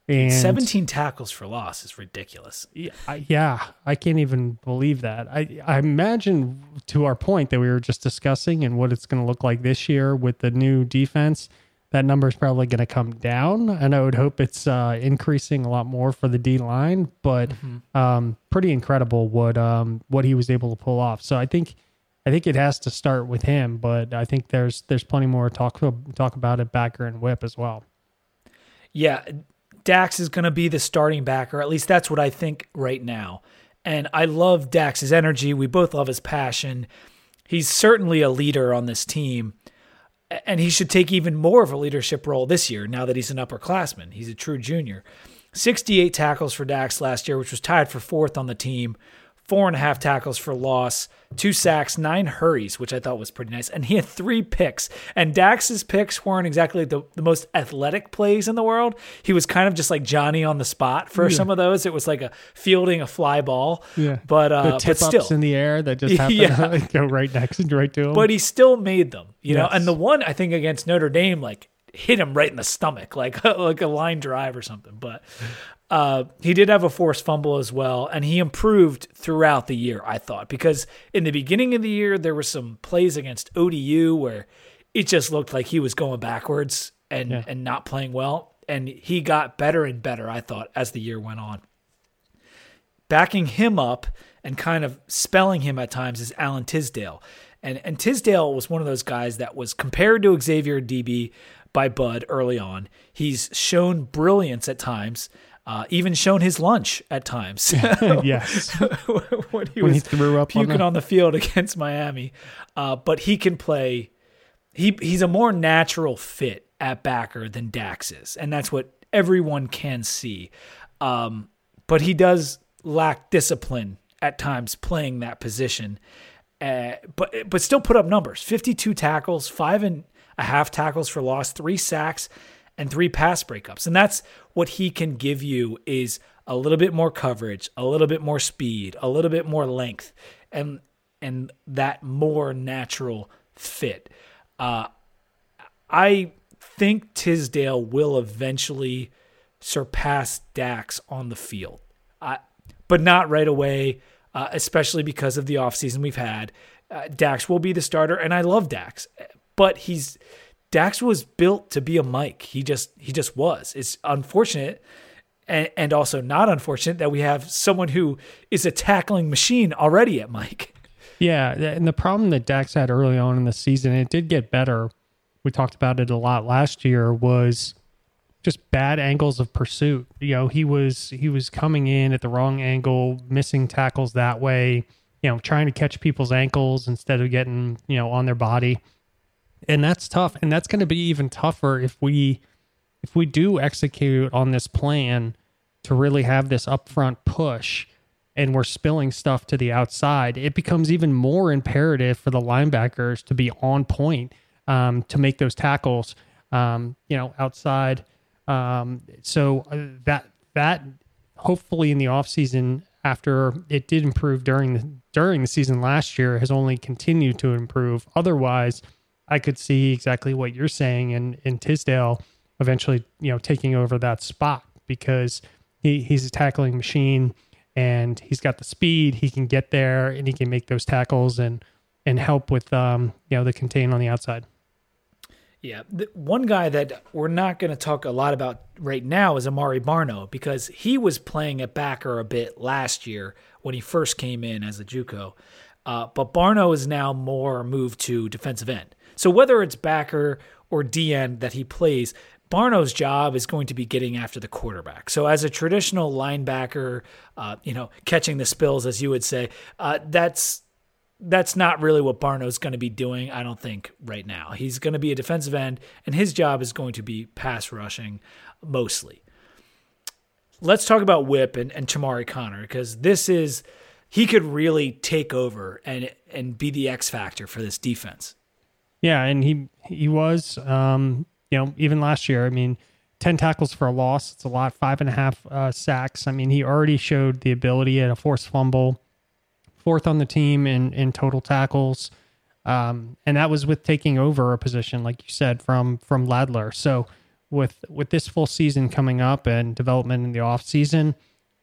And 17 tackles for loss is ridiculous. Yeah, I, yeah, I can't even believe that. I, I imagine to our point that we were just discussing and what it's going to look like this year with the new defense – that number is probably going to come down, and I would hope it's uh, increasing a lot more for the D line. But mm-hmm. um, pretty incredible what um, what he was able to pull off. So I think I think it has to start with him, but I think there's there's plenty more talk talk about it backer and whip as well. Yeah, Dax is going to be the starting backer. At least that's what I think right now. And I love Dax's energy. We both love his passion. He's certainly a leader on this team and he should take even more of a leadership role this year now that he's an upperclassman. He's a true junior. 68 tackles for Dax last year, which was tied for fourth on the team four and a half tackles for loss, two sacks, nine hurries, which I thought was pretty nice. And he had three picks. And Dax's picks weren't exactly the, the most athletic plays in the world. He was kind of just like Johnny on the spot for yeah. some of those. It was like a fielding a fly ball. Yeah. But uh the tip but still, ups in the air that just [laughs] happen yeah. to go right next and right to him. But he still made them, you yes. know. And the one I think against Notre Dame, like hit him right in the stomach, like [laughs] like a line drive or something. But uh, he did have a forced fumble as well, and he improved throughout the year, I thought, because in the beginning of the year, there were some plays against ODU where it just looked like he was going backwards and, yeah. and not playing well. And he got better and better, I thought, as the year went on. Backing him up and kind of spelling him at times is Alan Tisdale. And, and Tisdale was one of those guys that was compared to Xavier Adibi by Bud early on. He's shown brilliance at times uh, even shown his lunch at times. [laughs] yes, [laughs] when he when was he threw up puking on the, on the field [laughs] against Miami. Uh, but he can play. He he's a more natural fit at backer than Dax is, and that's what everyone can see. Um, but he does lack discipline at times playing that position. Uh, but but still put up numbers: fifty-two tackles, five and a half tackles for loss, three sacks and three pass breakups. And that's what he can give you is a little bit more coverage, a little bit more speed, a little bit more length, and and that more natural fit. Uh, I think Tisdale will eventually surpass Dax on the field. Uh, but not right away, uh, especially because of the offseason we've had. Uh, Dax will be the starter, and I love Dax, but he's Dax was built to be a Mike. He just he just was. It's unfortunate and, and also not unfortunate that we have someone who is a tackling machine already at Mike. Yeah, and the problem that Dax had early on in the season, it did get better. We talked about it a lot last year. Was just bad angles of pursuit. You know, he was he was coming in at the wrong angle, missing tackles that way. You know, trying to catch people's ankles instead of getting you know on their body, and that's tough. And that's going to be even tougher if we if we do execute on this plan to really have this upfront push and we're spilling stuff to the outside, it becomes even more imperative for the linebackers to be on point um, to make those tackles, um, you know, outside. Um, so uh, that that hopefully in the offseason after it did improve during the during the season last year has only continued to improve. Otherwise, I could see exactly what you're saying in in Tisdale eventually, you know, taking over that spot because he, he's a tackling machine and he's got the speed. He can get there and he can make those tackles and and help with um, you know the contain on the outside. Yeah, the one guy that we're not going to talk a lot about right now is Amare Barno because he was playing at backer a bit last year when he first came in as a JUCO, uh, but Barno is now more moved to defensive end. So whether it's backer or DN that he plays, Barno's job is going to be getting after the quarterback. So, as a traditional linebacker, uh, you know, catching the spills, as you would say, uh, that's that's not really what Barno's going to be doing. I don't think right now. He's going to be a defensive end, and his job is going to be pass rushing mostly. Let's talk about Whip and, and Chamarri Conner because this is he could really take over and and be the X factor for this defense. Yeah, and he he was. Um, you know, even last year, I mean, 10 tackles for a loss. It's a lot. Five and a half uh, sacks. I mean, he already showed the ability at a forced fumble, fourth on the team in, in total tackles. Um, and that was with taking over a position, like you said, from from Ladler. So with with this full season coming up and development in the off season,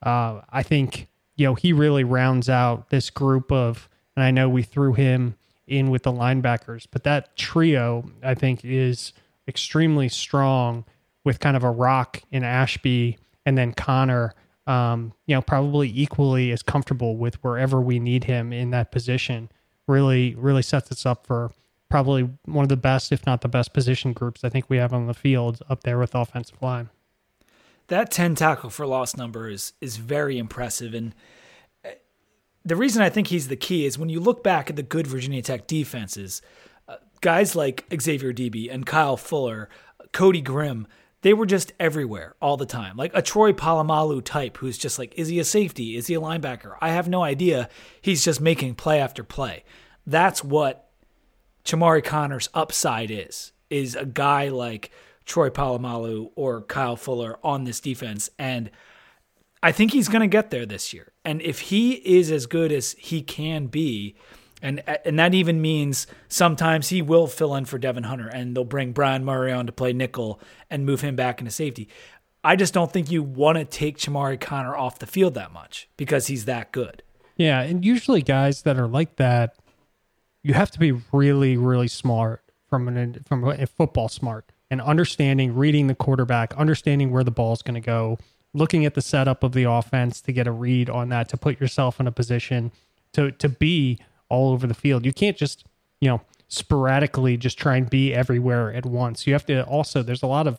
uh, I think you know he really rounds out this group of. And I know we threw him in with the linebackers, but that trio I think is extremely strong with kind of a rock in Ashby and then Conner. um, you know, probably equally as comfortable with wherever we need him in that position. Really, really sets us up for probably one of the best, if not the best, position groups I think we have on the field up there with offensive line. That ten tackle for loss number is is very impressive, and the reason I think he's the key is when you look back at the good Virginia Tech defenses uh, guys like Xavier Adibi and Kyle Fuller, Cody Grimm, they were just everywhere all the time. Like a Troy Polamalu type who's just like, is he a safety? Is he a linebacker? I have no idea. He's just making play after play. That's what Chamarri Conner's upside is, is a guy like Troy Polamalu or Kyle Fuller on this defense. And I think he's going to get there this year. And if he is as good as he can be, and and that even means sometimes he will fill in for Devon Hunter, and they'll bring Brion Murray on to play nickel and move him back into safety. I just don't think you want to take Chamarri Conner off the field that much because he's that good. Yeah, and usually guys that are like that, you have to be really, really smart from an from a football smart and understanding, reading the quarterback, understanding where the ball is going to go, looking at the setup of the offense to get a read on that, to put yourself in a position to to be all over the field. You can't just, you know, sporadically just try and be everywhere at once. You have to also, there's a lot of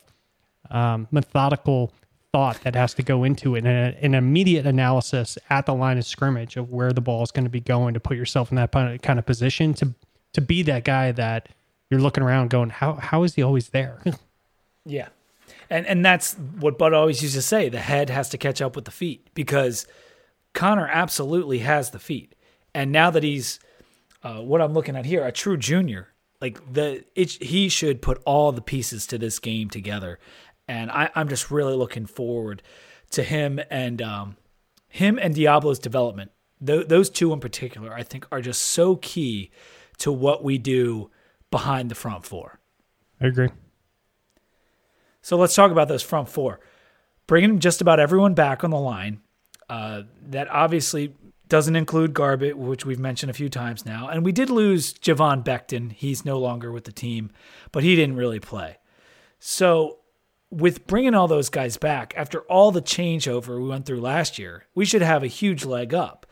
um, methodical thought that has to go into it and an immediate analysis at the line of scrimmage of where the ball is going to be going to put yourself in that kind of position to to be that guy that you're looking around going how how is he always there [laughs] yeah and and that's what bud always used to say the head has to catch up with the feet because Conner absolutely has the feet and now that he's uh, what I'm looking at here, a true junior, like the it, he should put all the pieces to this game together, and I, am just really looking forward to him and um, him and Deablo's development. Th- those two in particular, I think, are just so key to what we do behind the front four. I agree. So let's talk about those front four. bringing just about everyone back on the line. Uh, that obviously doesn't include Garbett, which we've mentioned a few times now. And we did lose Javon Beckton. He's no longer with the team, but he didn't really play. So, with bringing all those guys back, after all the changeover we went through last year, we should have a huge leg up.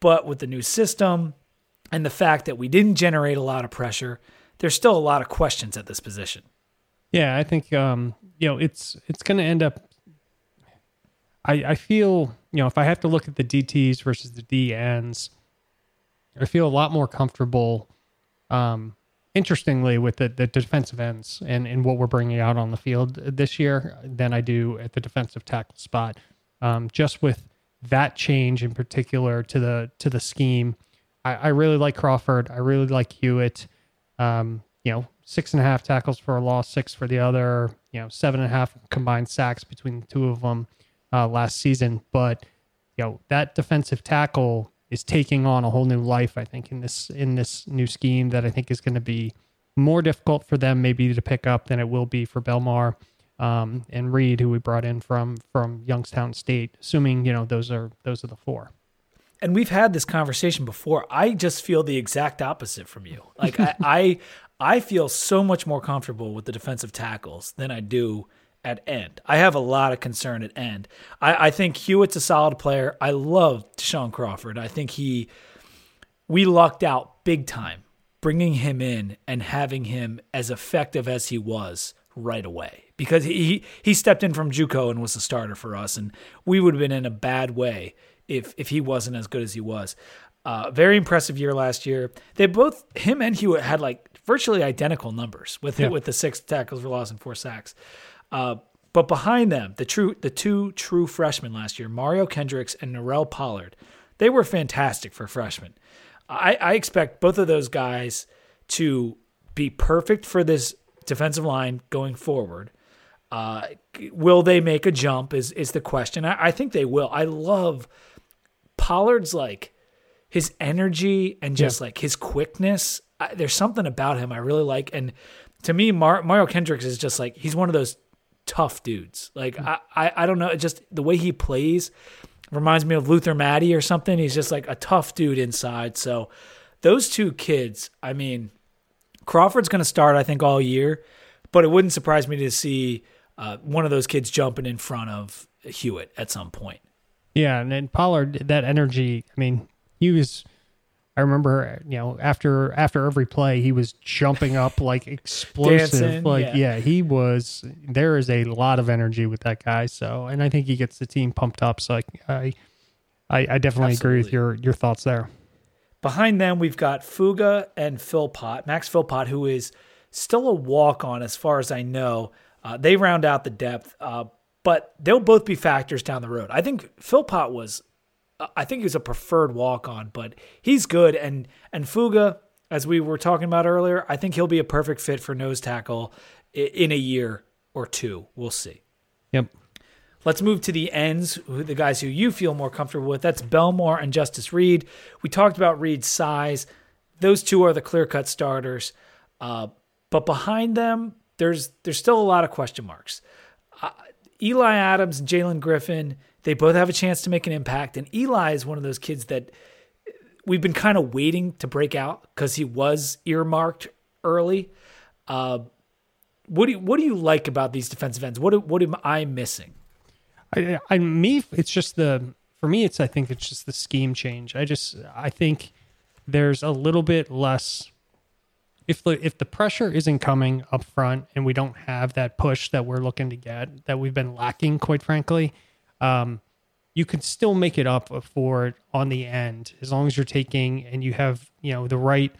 But with the new system and the fact that we didn't generate a lot of pressure, there's still a lot of questions at this position. Yeah, I think um, you know it's it's going to end up. I I feel you know if I have to look at the DTS versus the DNs, I feel a lot more comfortable. Um, interestingly, with the, the defensive ends and, and what we're bringing out on the field this year than I do at the defensive tackle spot. Um, just with that change in particular to the to the scheme, I, I really like Crawford. I really like Hewitt. Um, you know, six and a half tackles for a loss, six for the other. You know, seven and a half combined sacks between the two of them uh, last season. But you know, that defensive tackle is taking on a whole new life. I think in this in this new scheme that I think is going to be more difficult for them maybe to pick up than it will be for Belmar um, and Reed, who we brought in from from Youngstown State. Assuming you know those are those are the four. And we've had this conversation before. I just feel the exact opposite from you. Like I, [laughs] I I feel so much more comfortable with the defensive tackles than I do at end. I have a lot of concern at end. I, I think Hewitt's a solid player. I love DaShawn Crawford. I think he, we lucked out big time bringing him in and having him as effective as he was right away because he he stepped in from JUCO and was a starter for us, and we would have been in a bad way if if he wasn't as good as he was. Uh, very impressive year last year. They both him and Hewitt had like virtually identical numbers with yeah. with the six tackles for loss and four sacks. Uh, but behind them, the true the two true freshmen last year, Mario Kendricks and Norell Pollard, they were fantastic for freshmen. I, I expect both of those guys to be perfect for this defensive line going forward. Uh, will they make a jump? Is is the question? I, I think they will. I love Pollard's like his energy and just yeah. like his quickness. I, there's something about him I really like, and to me, Mar- Mario Kendricks is just like he's one of those tough dudes. Like I, I, I don't know, just the way he plays reminds me of Luther Maddy or something. He's just like a tough dude inside. So those two kids, I mean, Crawford's going to start, I think, all year, but it wouldn't surprise me to see uh, one of those kids jumping in front of Hewitt at some point. Yeah, and then Pollard, that energy. I mean, he was I remember, you know, after after every play, he was jumping up like [laughs] explosive. Dancing, like, yeah. yeah. he was. There is a lot of energy with that guy. So, and I think he gets the team pumped up. So, I, I, I definitely Absolutely. agree with your your thoughts there. Behind them, we've got Fuga and Philpott, Max Philpott, who is still a walk on as far as I know. Uh, they round out the depth, uh, but they'll both be factors down the road. I think Philpott was I think he's a preferred walk on, but he's good. And and Fuga, as we were talking about earlier, I think he'll be a perfect fit for nose tackle in a year or two. We'll see. Yep. Let's move to the ends, the guys who you feel more comfortable with. That's Belmar and Justus Reed. We talked about Reed's size. Those two are the clear cut starters. Uh, but behind them, there's there's still a lot of question marks. Uh, Eli Adams and Jalen Griffin they both have a chance to make an impact. And Eli is one of those kids that we've been kind of waiting to break out because he was earmarked early. Uh, what do you, what do you like about these defensive ends? What what am I missing? I, I me it's just the for me it's I think it's just the scheme change. I just I think there's a little bit less if the if the pressure isn't coming up front and we don't have that push that we're looking to get that we've been lacking quite frankly um, you can still make it up for it on the end as long as you're taking and you have you know the right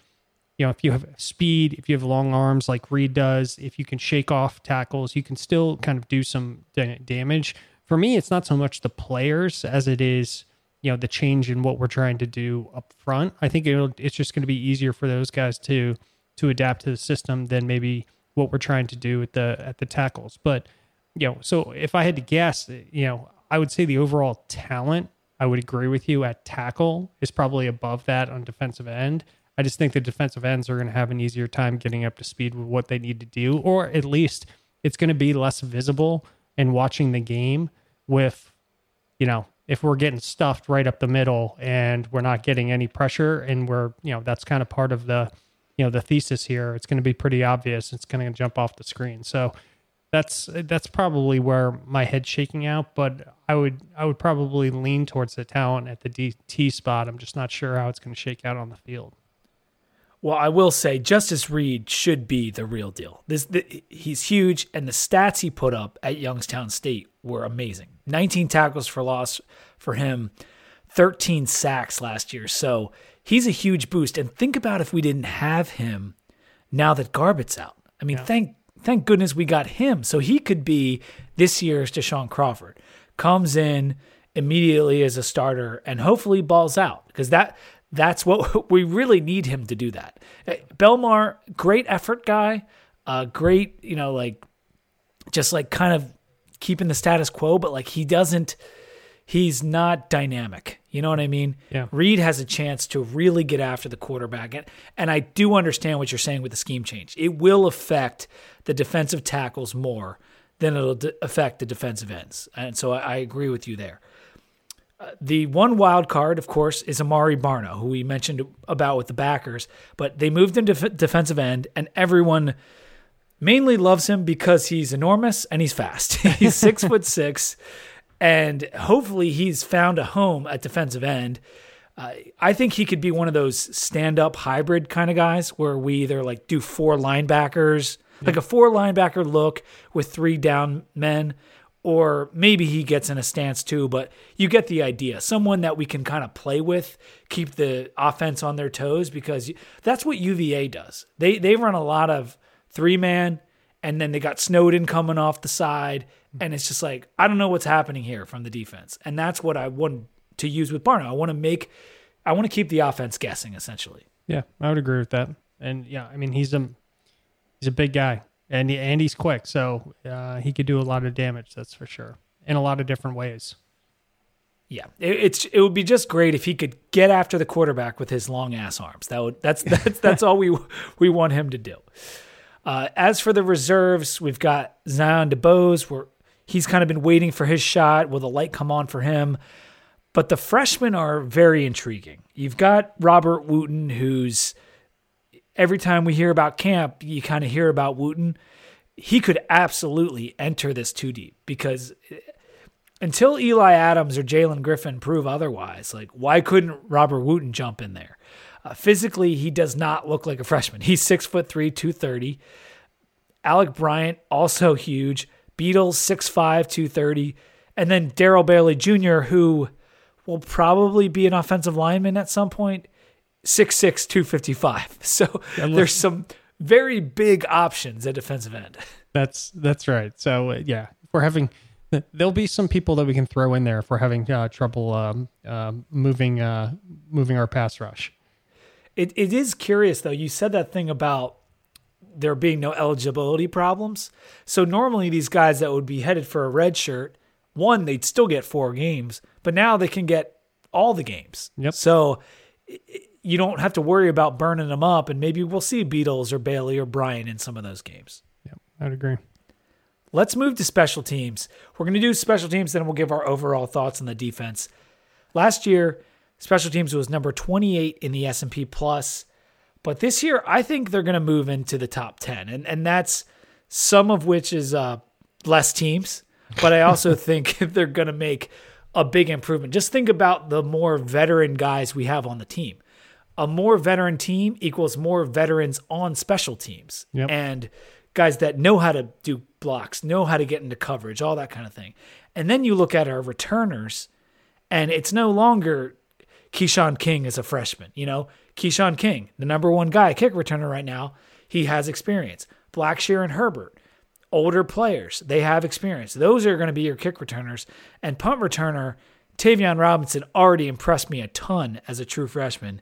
you know if you have speed if you have long arms like reed does if you can shake off tackles you can still kind of do some damage. For me it's not so much the players as it is you know the change in what we're trying to do up front. I think it's just going to be easier for those guys to to adapt to the system than maybe what we're trying to do at the at the tackles. But you know so if i had to guess you know I would say the overall talent, I would agree with you at tackle is probably above that on defensive end. I just think the defensive ends are going to have an easier time getting up to speed with what they need to do, or at least it's going to be less visible and watching the game with, you know, if we're getting stuffed right up the middle and we're not getting any pressure and we're, you know, that's kind of part of the, you know, the thesis here. It's going to be pretty obvious. It's going to jump off the screen. So that's that's probably where my head's shaking out. But I would I would probably lean towards the talent at the DT spot. I'm just not sure how it's going to shake out on the field. Well, I will say Justus Reed should be the real deal. This the, he's huge, and the stats he put up at Youngstown State were amazing. 19 tackles for loss for him, 13 sacks last year. So he's a huge boost. And think about if we didn't have him now that Garbutt's out. I mean, yeah. thank thank goodness we got him. So he could be this year's DaShawn Crawford. Comes in immediately as a starter and hopefully balls out because that that's what [laughs] we really need him to do that. Eh, Belmar, great effort guy, uh, great, you know, like just like kind of keeping the status quo, but like he doesn't, he's not dynamic. You know what I mean? Yeah. Reed has a chance to really get after the quarterback. And, and I do understand what you're saying with the scheme change. It will affect the defensive tackles more than it'll affect the defensive ends. And so I, I agree with you there. Uh, the one wild card, of course, is Amare Barno, who we mentioned about with the backers, but they moved him to def- defensive end, and everyone mainly loves him because he's enormous and he's fast. [laughs] he's six foot six, and hopefully he's found a home at defensive end. Uh, I think he could be one of those stand up hybrid kind of guys where we either like do four linebackers, like a four linebacker look with three down men, or maybe he gets in a stance too, but you get the idea. Someone that we can kind of play with, keep the offense on their toes because that's what UVA does. They they run a lot of three man and then they got Snowden coming off the side and it's just like I don't know what's happening here from the defense. And that's what I want to use with Barno. I want to make I want to keep the offense guessing essentially. Yeah, I would agree with that. And yeah, I mean he's a he's a big guy and he, and he's quick, so uh, he could do a lot of damage. That's for sure, in a lot of different ways. Yeah, it, it's it would be just great if he could get after the quarterback with his long ass arms. That would that's [laughs] that's that's all we we want him to do. Uh, as for the reserves, we've got Zion DeBose. Where he's kind of been waiting for his shot. Will the light come on for him? But the freshmen are very intriguing. You've got Robert Wooten, who's every time we hear about camp, you kind of hear about Wooten. He could absolutely enter this two deep because until Eli Adams or Jalen Griffin prove otherwise, like why couldn't Robert Wooten jump in there? Uh, physically, he does not look like a freshman. He's six foot three, two thirty. Alec Bryant also huge. Beatles six five, two thirty, and then Daryl Bailey Jr., who will probably be an offensive lineman at some point. 6'6", 255. [laughs] So there's some very big options at defensive end. That's that's right. So uh, yeah, we're having there'll be some people that we can throw in there if we're having uh, trouble um, uh, moving uh, moving our pass rush. It it is curious though. You said that thing about there being no eligibility problems. So normally these guys that would be headed for a red shirt, one they'd still get four games, but now they can get all the games. Yep. So you don't have to worry about burning them up, and maybe we'll see Beatles or Bailey or Brian in some of those games. Yeah, I'd agree. Let's move to special teams. We're going to do special teams, then we'll give our overall thoughts on the defense. Last year, special teams was number 28 in the S&P plus, but this year I think they're going to move into the top 10, and and that's some of which is uh, less teams, but I also [laughs] think [laughs] they're going to make a big improvement. Just think about the more veteran guys we have on the team a more veteran team equals more veterans on special teams yep. and guys that know how to do blocks, know how to get into coverage, all that kind of thing. And then you look at our returners, and it's no longer Keshawn King as a freshman. You know, Keshawn King, the number one guy kick returner right now, he has experience. Blackshear and Herbert, older players, they have experience. Those are going to be your kick returners. And punt returner, Tayvion Robinson already impressed me a ton as a true freshman.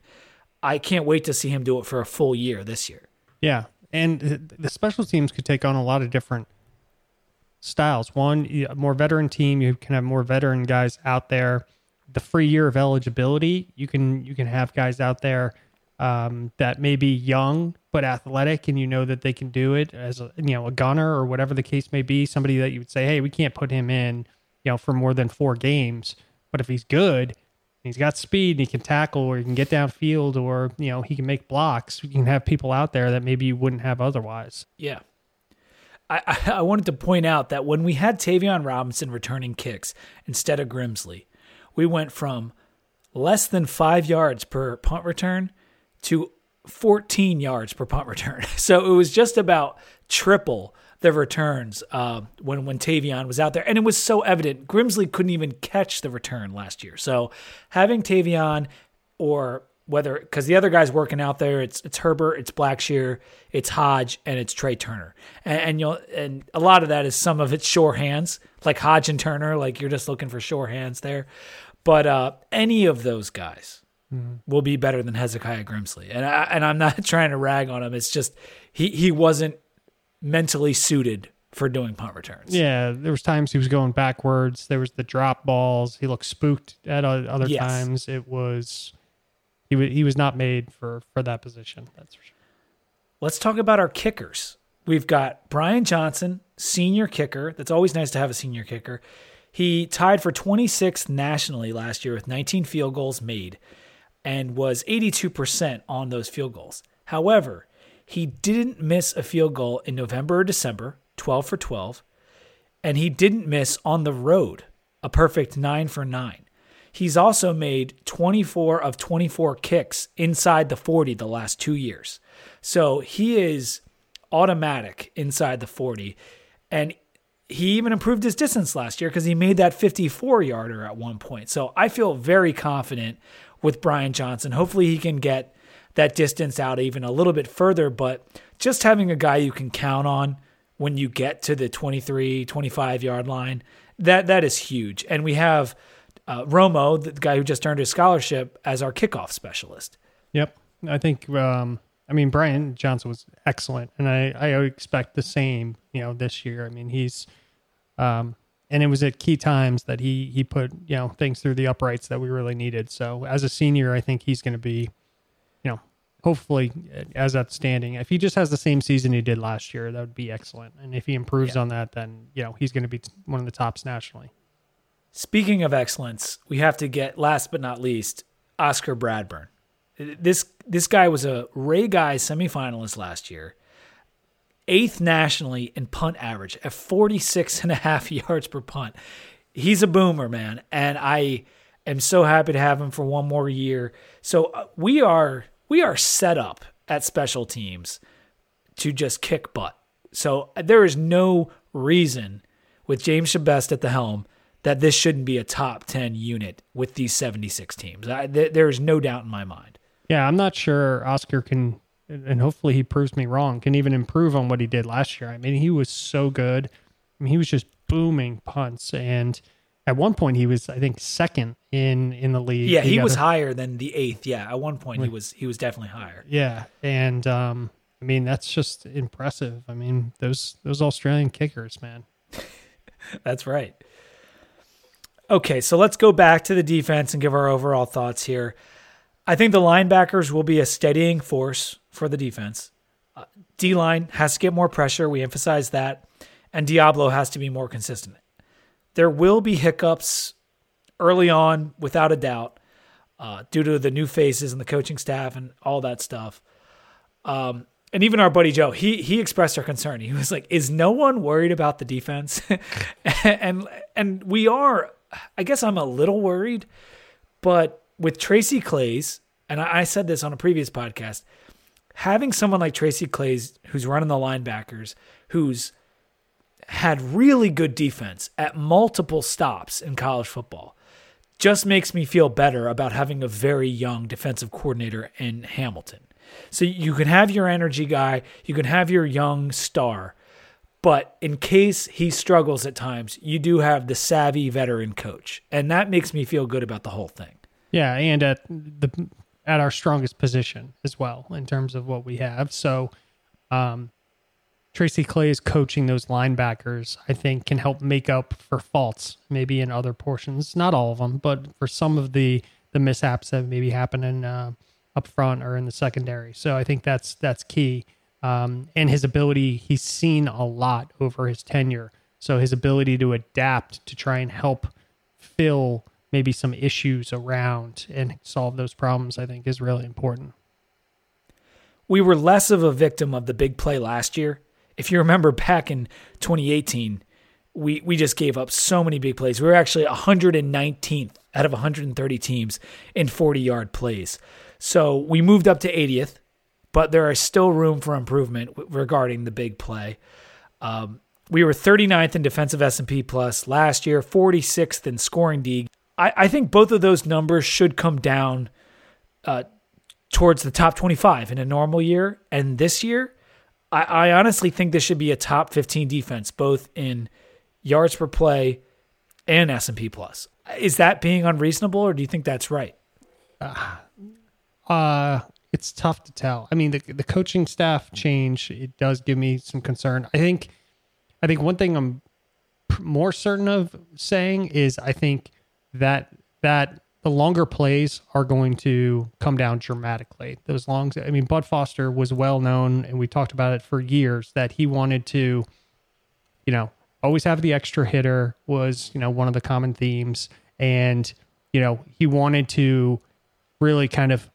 I can't wait to see him do it for a full year this year. Yeah, and the special teams could take on a lot of different styles. One, more veteran team, you can have more veteran guys out there. The free year of eligibility, you can you can have guys out there um, that may be young but athletic, and you know that they can do it as a you know a gunner or whatever the case may be. Somebody that you would say, hey, we can't put him in you know, for more than four games. But if he's good, he's got speed and he can tackle or he can get downfield or, you know, he can make blocks, you can have people out there that maybe you wouldn't have otherwise. Yeah. I, I wanted to point out that when we had Tayvion Robinson returning kicks instead of Grimsley, we went from less than five yards per punt return to 14 yards per punt return. [laughs] So it was just about triple the returns uh, when when Tayvion was out there, and it was so evident. Grimsley couldn't even catch the return last year. So having Tayvion or whether because the other guys working out there, it's it's Herbert, it's Blackshear, it's Hodge, and it's Tre Turner, and, and you'll and a lot of that is some of it's sure hands like Hodge and Turner, like you're just looking for sure hands there. But uh, any of those guys mm-hmm. will be better than Hezekiah Grimsley, and I, and I'm not [laughs] trying to rag on him. It's just he he wasn't mentally suited for doing punt returns. Yeah, there was times he was going backwards. There was the drop balls. He looked spooked at other yes. times. It was he was he was not made for for that position. That's for sure. Let's talk about our kickers. We've got Brian Johnson, senior kicker. That's always nice to have a senior kicker. He tied for 26th nationally last year with 19 field goals made and was 82% on those field goals. However, he didn't miss a field goal in November or December, 12 for 12, and he didn't miss on the road, a perfect 9 for 9. He's also made 24 of 24 kicks inside the 40 the last two years. So he is automatic inside the 40. And he even improved his distance last year because he made that 54 yarder at one point. So I feel very confident with Brian Johnson. Hopefully he can get that distance out even a little bit further. But just having a guy you can count on when you get to the 23, 25 yard line, that that is huge. And we have uh, Romo, the guy who just earned his scholarship, as our kickoff specialist. Yep. I think, um, I mean, Brian Johnson was excellent. And I, I expect the same, you know, this year. I mean, he's, um, and it was at key times that he he put you know things through the uprights that we really needed. So as a senior, I think he's going to be you know, hopefully as outstanding. If he just has the same season he did last year, that would be excellent. And if he improves yeah. on that, then you know he's going to be one of the tops nationally. Speaking of excellence, we have to get last but not least Oscar Bradburn. This this guy was a Ray Guy semifinalist last year, eighth nationally in punt average at 46 and a half [laughs] yards per punt. He's a boomer, man, and I am so happy to have him for one more year. So uh, we are we are set up at special teams to just kick butt. So there is no reason with James Shibest at the helm that this shouldn't be a top 10 unit with these 76 teams. I, th- there is no doubt in my mind. Yeah, I'm not sure Oscar can, and hopefully he proves me wrong, can even improve on what he did last year. I mean, he was so good. I mean, he was just booming punts. And at one point, he was, I think, second in in the league. Yeah, he, he was higher than the eighth. Yeah, at one point he was he was definitely higher. Yeah, and um, I mean that's just impressive. I mean those those Australian kickers, man. [laughs] that's right. Okay, so let's go back to the defense and give our overall thoughts here. I think the linebackers will be a steadying force for the defense. Uh, D line has to get more pressure. We emphasize that. And Deablo has to be more consistent. There will be hiccups early on, without a doubt, uh, due to the new faces and the coaching staff and all that stuff. Um, and even our buddy Joe, he he expressed our concern. He was like, "Is no one worried about the defense?" [laughs] and and we are. I guess I'm a little worried, but with Tracy Claeys, and I, said this on a previous podcast, having someone like Tracy Claeys who's running the linebackers, who's had really good defense at multiple stops in college football just makes me feel better about having a very young defensive coordinator in Hamilton. So you can have your energy guy, you can have your young star, but in case he struggles at times, you do have the savvy veteran coach, and that makes me feel good about the whole thing. Yeah, and at the at our strongest position as well in terms of what we have. So, um, Tracy Clay is coaching those linebackers, I think, can help make up for faults maybe in other portions. Not all of them, but for some of the the mishaps that maybe happen in uh, up front or in the secondary. So I think that's that's key. Um, and his ability, he's seen a lot over his tenure So his ability to adapt to try and help fill maybe some issues around and solve those problems, I think, is really important. We were less of a victim of the big play last year. If you remember back in 2018, we, we just gave up so many big plays. We were actually 119th out of 130 teams in 40 yard plays. So we moved up to 80th, but there is still room for improvement regarding the big play. Um, we were 39th in defensive S&P plus last year, 46th in scoring D. I, I think both of those numbers should come down uh, towards the top 25 in a normal year. And this year, I, I honestly think this should be a top 15 defense, both in yards per play and S&P plus. Is that being unreasonable, or do you think that's right? Uh, uh, it's tough to tell. I mean, the the coaching staff change it does give me some concern. I think I think one thing I'm more certain of saying is I think that that the longer plays are going to come down dramatically. Those longs, I mean, Bud Foster was well known, and we talked about it for years that he wanted to, you know, always have the extra hitter was you know one of the common themes, and you know he wanted to really kind of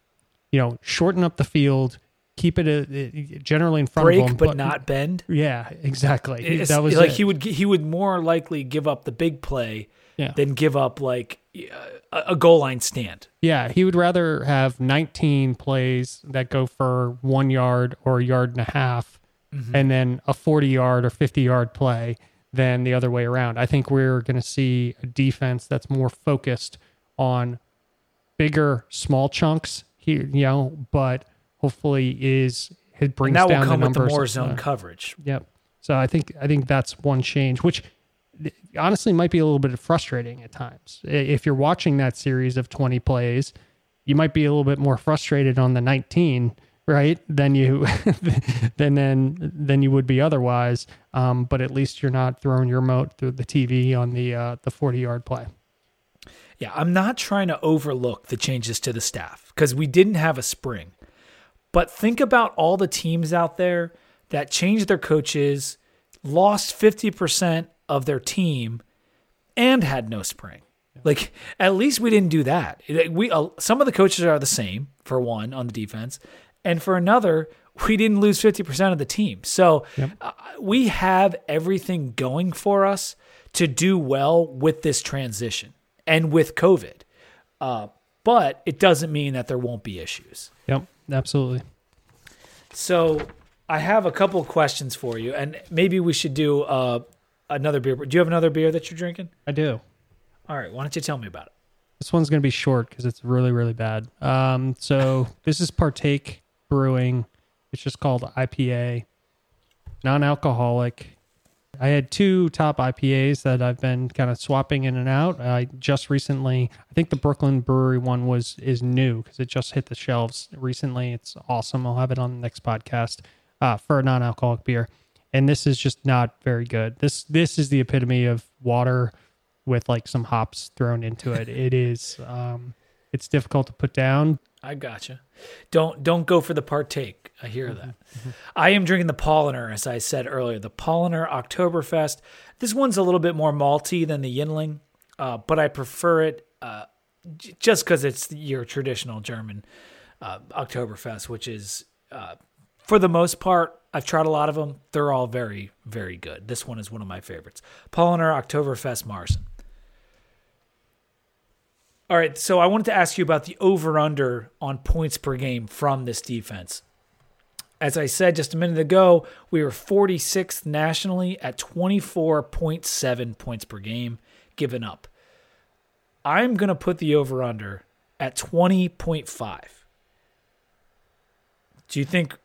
you know shorten up the field keep it a, generally in front break of him, but, but, not bend. Yeah, exactly. It's, that was like it. he would he would more likely give up the big play yeah. than give up like a, a goal line stand. Yeah, he would rather have 19 plays that go for one yard or a yard and a half, mm-hmm. and then a 40 yard or 50 yard play than the other way around. I think we're going to see a defense that's more focused on bigger small chunks here, you know, but hopefully is it brings and that down will come the with the more zone uh, coverage. Yep. So I think I think that's one change, which honestly might be a little bit frustrating at times. If you're watching that series of 20 plays, you might be a little bit more frustrated on the 19, right? Than you [laughs] than then than you would be otherwise. Um, but at least you're not throwing your moat through the TV on the uh, the 40 yard play. Yeah, I'm not trying to overlook the changes to the staff because we didn't have a spring. But think about all the teams out there that changed their coaches, lost 50% of their team, and had no spring. Like at least we didn't do that. We uh, some of the coaches are the same for one on the defense, and for another, we didn't lose 50% of the team. So yep. uh, we have everything going for us to do well with this transition and with COVID. Uh, but it doesn't mean that there won't be issues. Yep. Absolutely. So I have a couple questions for you, and maybe we should do uh, another beer. Do you have another beer that you're drinking? I do. All right. Why don't you tell me about it? This one's going to be short because it's really, really bad. Um, so [laughs] this is Partake Brewing. It's just called IPA, non-alcoholic. I had two top IPAs that I've been kind of swapping in and out. I just recently, I think the Brooklyn Brewery one was is new because it just hit the shelves recently. It's awesome. I'll have it on the next podcast uh, for a non-alcoholic beer. And this is just not very good. This this is the epitome of water with like some hops thrown into it. it is um, it's difficult to put down. I gotcha. Don't don't go for the partake. I hear mm-hmm. that. Mm-hmm. I am drinking the Paulaner, as I said earlier, the Paulaner Oktoberfest. This one's a little bit more malty than the Yuengling, uh, but I prefer it uh, j- just because it's your traditional German uh, Oktoberfest, which is, uh, for the most part, I've tried a lot of them. They're all very, very good. This one is one of my favorites. Paulaner Oktoberfest Marzen. All right, so I wanted to ask you about the over under on points per game from this defense. As I said just a minute ago, we were 46th nationally at 24.7 points per game given up. I'm going to put the over under at 20.5. Do you think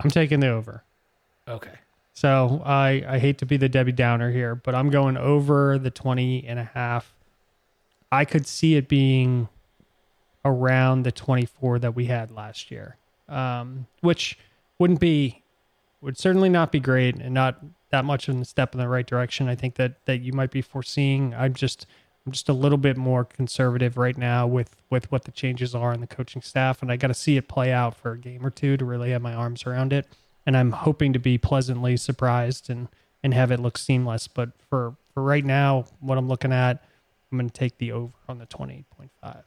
I'm taking the over? Okay. So I I hate to be the Debbie Downer here, but I'm going over the 20 and a half I could see it being around the 24 that we had last year, um, which wouldn't be, would certainly not be great and not that much of a step in the right direction. I think that that you might be foreseeing. I'm just I'm just a little bit more conservative right now with with what the changes are in the coaching staff, and I got to see it play out for a game or two to really have my arms around it. And I'm hoping to be pleasantly surprised and and have it look seamless. But for for right now, what I'm looking at, I'm going to take the over on the 28.5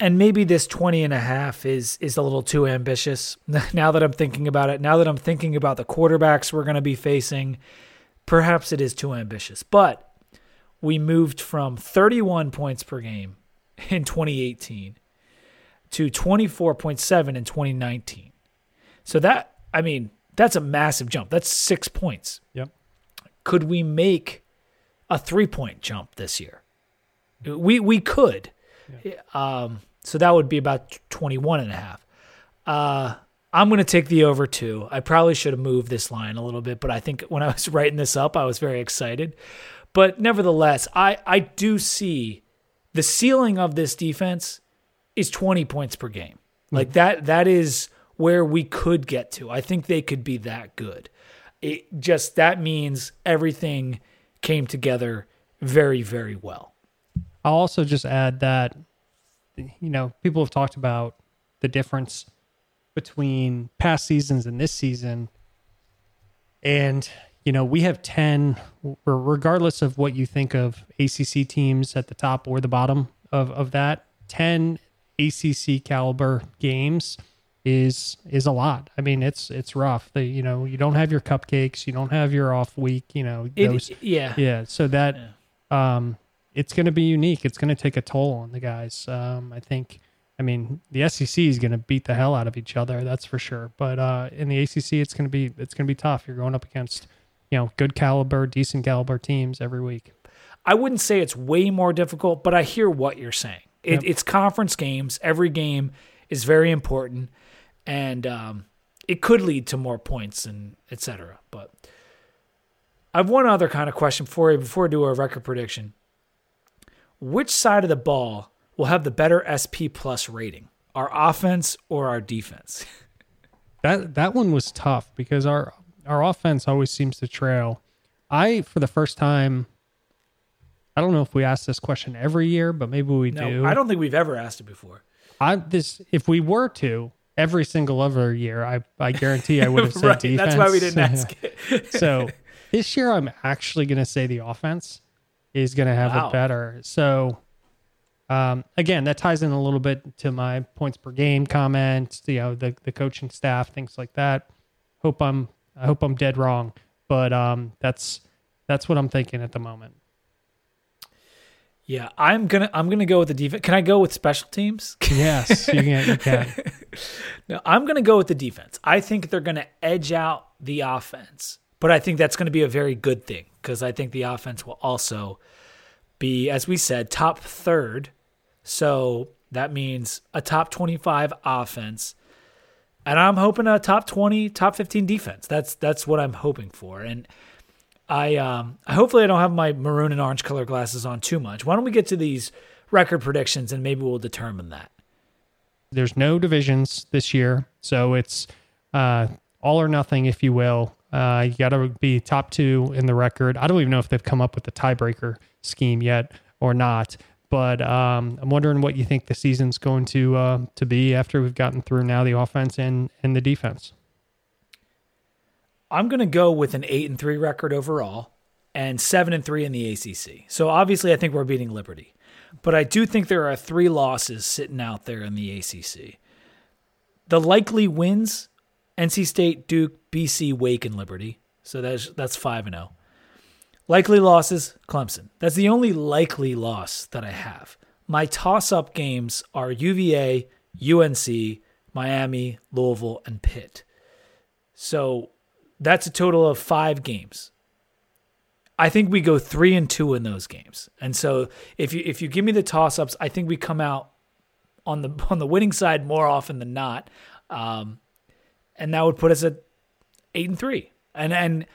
and maybe this 20 and a half is is a little too ambitious. [laughs] Now that i'm thinking about it now that i'm thinking about the quarterbacks we're going to be facing perhaps it is too ambitious. But we moved from 31 points per game in 2018 to 24.7 in 2019 so that i mean that's a massive jump. That's 6 points. Yep. Could we make a 3 point jump this year we we could yeah. Um, so that would be about 21 and a half. Uh, I'm going to take the over two. I probably should have moved this line a little bit, but I think when I was [laughs] writing this up, I was very excited. But nevertheless, I, I do see the ceiling of this defense is 20 points per game. Mm-hmm. Like that, that is where we could get to. I think they could be that good. It just, that means everything came together very, very well. I'll also just add that, you know, people have talked about the difference between past seasons and this season. And, you know, we have 10, regardless of what you think of ACC teams at the top or the bottom of, of that, 10 ACC caliber games is is a lot. I mean, it's it's rough. The you know you don't have your cupcakes, you don't have your off week. You know, those, it, yeah, yeah. So that yeah. um, it's going to be unique. It's going to take a toll on the guys. Um, I think. I mean, the SEC is going to beat the hell out of each other. That's for sure. But uh, in the ACC, it's going to be it's going to be tough. You're going up against you know good caliber, decent caliber teams every week. I wouldn't say it's way more difficult, but I hear what you're saying. It, yep. It's conference games. Every game is very important, and um, it could lead to more points and etc. But I have one other kind of question for you before I do a record prediction which side of the ball will have the better SP plus rating, our offense or our defense? [laughs] that that one was tough because our our offense always seems to trail. I for the first time I don't know if we ask this question every year, but maybe we no, do. I don't think we've ever asked it before. I this if we were to every single other year, I I guarantee I would have [laughs] said right, defense. That's why we didn't ask [laughs] it. so this year I'm actually going to say the offense is going to have wow. it better. So, um, again, that ties in a little bit to my points per game comment. You know, the the coaching staff, things like that. Hope I'm I hope I'm dead wrong, but um, that's that's what I'm thinking at the moment. Yeah, I'm gonna I'm gonna go with the defense. Can I go with special teams? [laughs] yes, you can. You can. [laughs] no, I'm gonna go with the defense. I think they're gonna edge out the offense, but I think that's gonna be a very good thing because I think the offense will also be, as we said, top third. So that means a top 25 offense. And I'm hoping a top 20, top 15 defense. That's that's what I'm hoping for. And I um I hopefully I don't have my maroon and orange color glasses on too much. Why don't we get to these record predictions and maybe we'll determine that. There's no divisions this year, so it's uh all or nothing, if you will. Uh, you got to be top two in the record. I don't even know if they've come up with the tiebreaker scheme yet or not. But um, I'm wondering what you think the season's going to uh, to be after we've gotten through now the offense and and the defense. I'm going to go with an eight and three record overall and seven and three in the ACC. So obviously, I think we're beating Liberty, but I do think there are three losses sitting out there in the ACC. The likely wins NC State, Duke, BC, Wake, and Liberty. So that's that's five and zero. Oh. Likely losses: Clemson. That's the only likely loss that I have. My toss-up games are UVA, UNC, Miami, Louisville, and Pitt. So that's a total of five games. I think we go three and two in those games. And so if you if you give me the toss ups, I think we come out on the [laughs] on the winning side more often than not. Um, and that would put us at eight and three. And and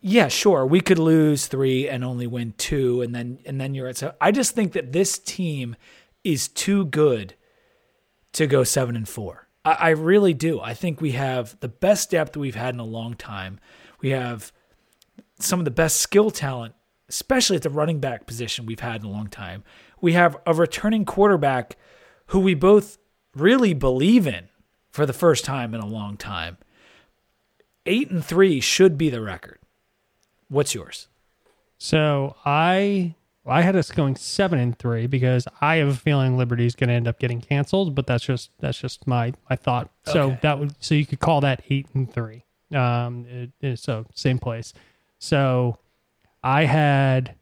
yeah, sure, we could lose three and only win two, and then and then you're at so. I just think that this team is too good to go seven and four. I, I really do. I think we have the best depth we've had in a long time. We have some of the best skill talent, especially at the running back position we've had in a long time. We have a returning quarterback who we both really believe in for the first time in a long time. Eight and three should be the record. What's yours? So I I had us going seven and three because I have a feeling Liberty's going to end up getting canceled, but that's just that's just my my thought. So that would so you could call that eight and three. Um, it- it- so same place. So I had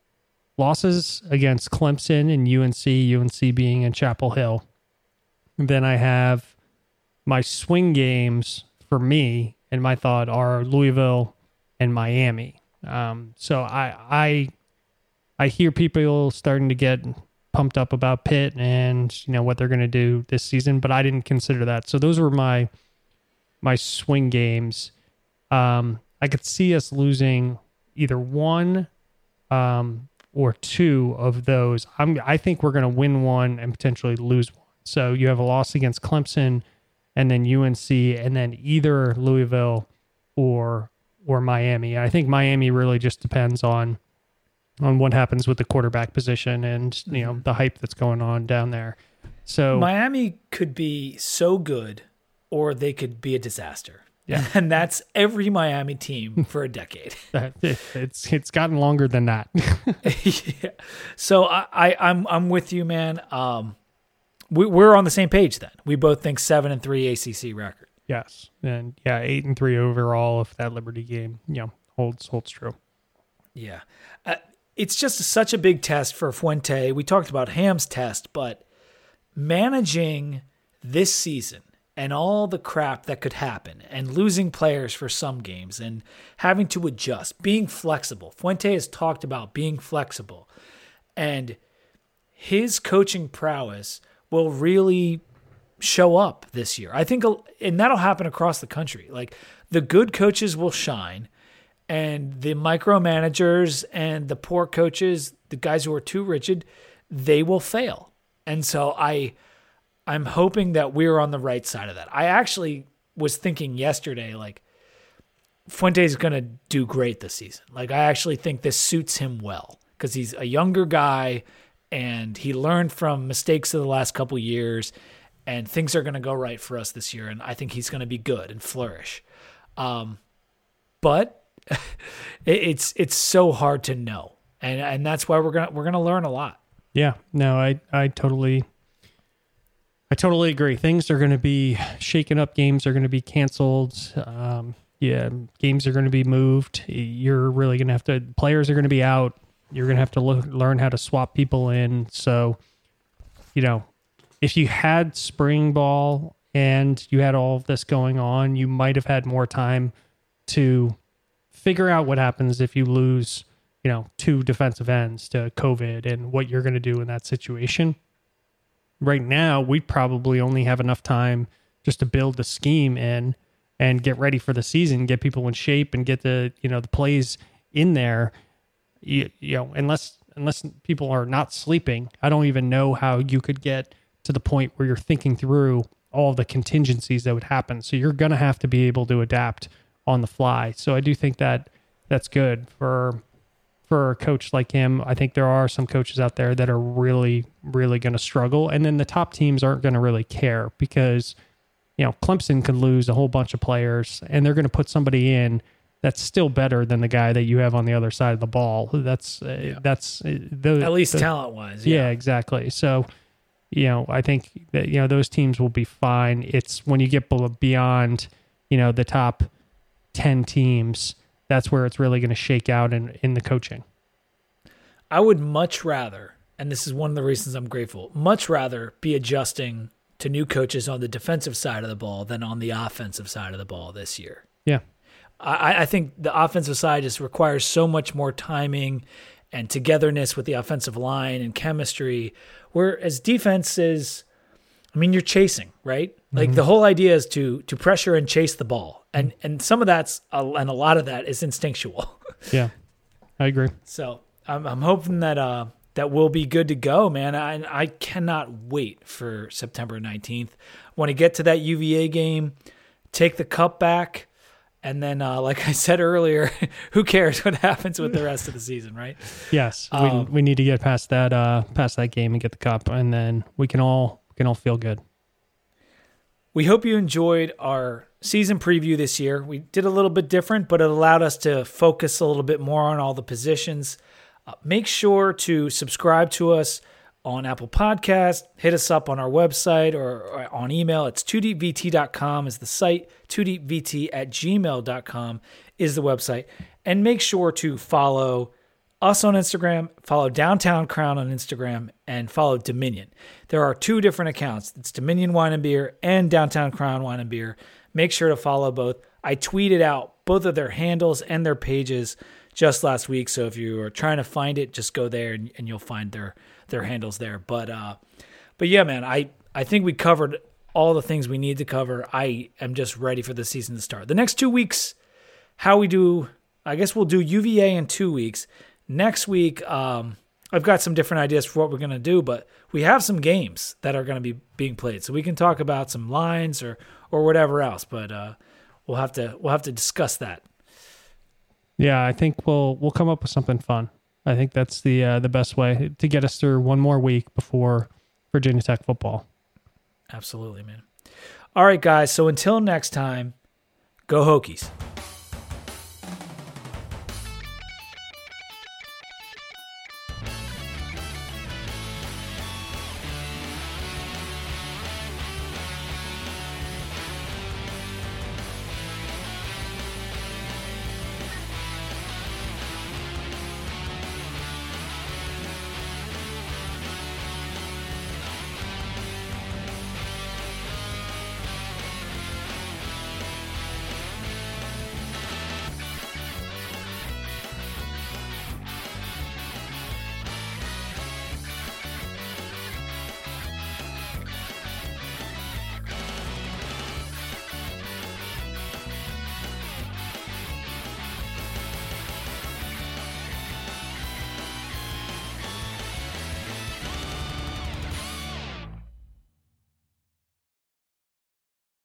losses against Clemson and UNC, UNC being in Chapel Hill. Then I have my swing games for me and my thought are Louisville and Miami. Um, so I I I hear people starting to get pumped up about Pitt and you know what they're going to do this season, but I didn't consider that. So those were my my swing games. Um, I could see us losing either one um, or two of those. I'm I think we're going to win one and potentially lose one. So you have a loss against Clemson and then UNC and then either Louisville or or Miami. I think Miami really just depends on on what happens with the quarterback position and you know the hype that's going on down there. So Miami could be so good, or they could be a disaster. Yeah. [laughs] and that's every Miami team [laughs] for a decade. [laughs] it's it's gotten longer than that. yeah. So I, I I'm I'm with you, man. Um, we, we're on the same page then. We both think seven and three ACC record. yes, and yeah, eight and three overall if that Liberty game you know holds holds true. Yeah. Uh, it's just such a big test for Fuente. We talked about Ham's test, but managing this season and all the crap that could happen and losing players for some games and having to adjust, being flexible. Fuente has talked about being flexible and his coaching prowess will really show up this year. I think, and that'll happen across the country. Like the good coaches will shine and the micromanagers and the poor coaches, the guys who are too rigid, they will fail. And so I I'm hoping that we're on the right side of that. I actually was thinking yesterday like Fuente's going to do great this season. Like I actually think this suits him well cuz he's a younger guy and he learned from mistakes of the last couple years and things are going to go right for us this year and I think he's going to be good and flourish. Um but [laughs] it's it's so hard to know, and and that's why we're gonna we're gonna learn a lot. Yeah, no, I I totally I totally agree. Things are going to be shaken up. Games are going to be canceled. Um, yeah, games are going to be moved. You're really going to have to. Players are going to be out. You're going to have to lo- learn how to swap people in. So, you know, if you had spring ball and you had all of this going on, you might have had more time to figure out what happens if you lose, you know, two defensive ends to COVID and what you're going to do in that situation. Right now, we probably only have enough time just to build the scheme in and get ready for the season, get people in shape, and get the you know the plays in there. You, you know, unless unless people are not sleeping, I don't even know how you could get to the point where you're thinking through all the contingencies that would happen. So you're going to have to be able to adapt on the fly. So I do think that that's good for for a coach like him. I think there are some coaches out there that are really really going to struggle and then the top teams aren't going to really care because you know, Clemson could lose a whole bunch of players and they're going to put somebody in that's still better than the guy that you have on the other side of the ball. That's uh, that's uh, the, At least talent wise, yeah, yeah. exactly. So, you know, I think that you know those teams will be fine. It's when you get beyond, you know, the top ten teams, that's where it's really going to shake out in in the coaching. I would much rather, and this is one of the reasons I'm grateful, much rather be adjusting to new coaches on the defensive side of the ball than on the offensive side of the ball this year. Yeah, I, I think the offensive side just requires so much more timing and togetherness with the offensive line and chemistry. Whereas defense is, I mean, you're chasing, right? Like the whole idea is to to pressure and chase the ball, and and some of that's and a lot of that is instinctual. [laughs] yeah, I agree. so I'm I'm hoping that uh that we'll be good to go, man. I I cannot wait for September 19th. Want to get to that UVA game, take the cup back. And then, uh, like I said earlier, [laughs] who cares what happens with the rest of the season, right? Yes, Um, we we need to get past that uh past that game and get the cup, and then we can all we can all feel good. We hope you enjoyed our season preview this year. We did a little bit different, but it allowed us to focus a little bit more on all the positions. Uh, make sure to subscribe to us on Apple Podcast. Hit us up on our website or, or on email. It's 2deepvt.com is the site. 2deepvt at gmail.com is the website. And make sure to follow us on Instagram, follow Downtown Crown on Instagram, and follow Dominion. There are two different accounts. It's Dominion Wine and Beer and Downtown Crown Wine and Beer. Make sure to follow both. I tweeted out both of their handles and their pages just last week. So if you are trying to find it, just go there and, and you'll find their their handles there. But uh, but yeah, man, I I think we covered all the things we need to cover. I am just ready for the season to start. The next two weeks, how we do, I guess we'll do UVA in two weeks. Next week, um, I've got some different ideas for what we're gonna do, but we have some games that are gonna be being played, so we can talk about some lines or or whatever else. But uh, we'll have to we'll have to discuss that. Yeah, I think we'll we'll come up with something fun. I think that's the uh, the best way to get us through one more week before Virginia Tech football. Absolutely, man. All right, guys. So until next time, go Hokies.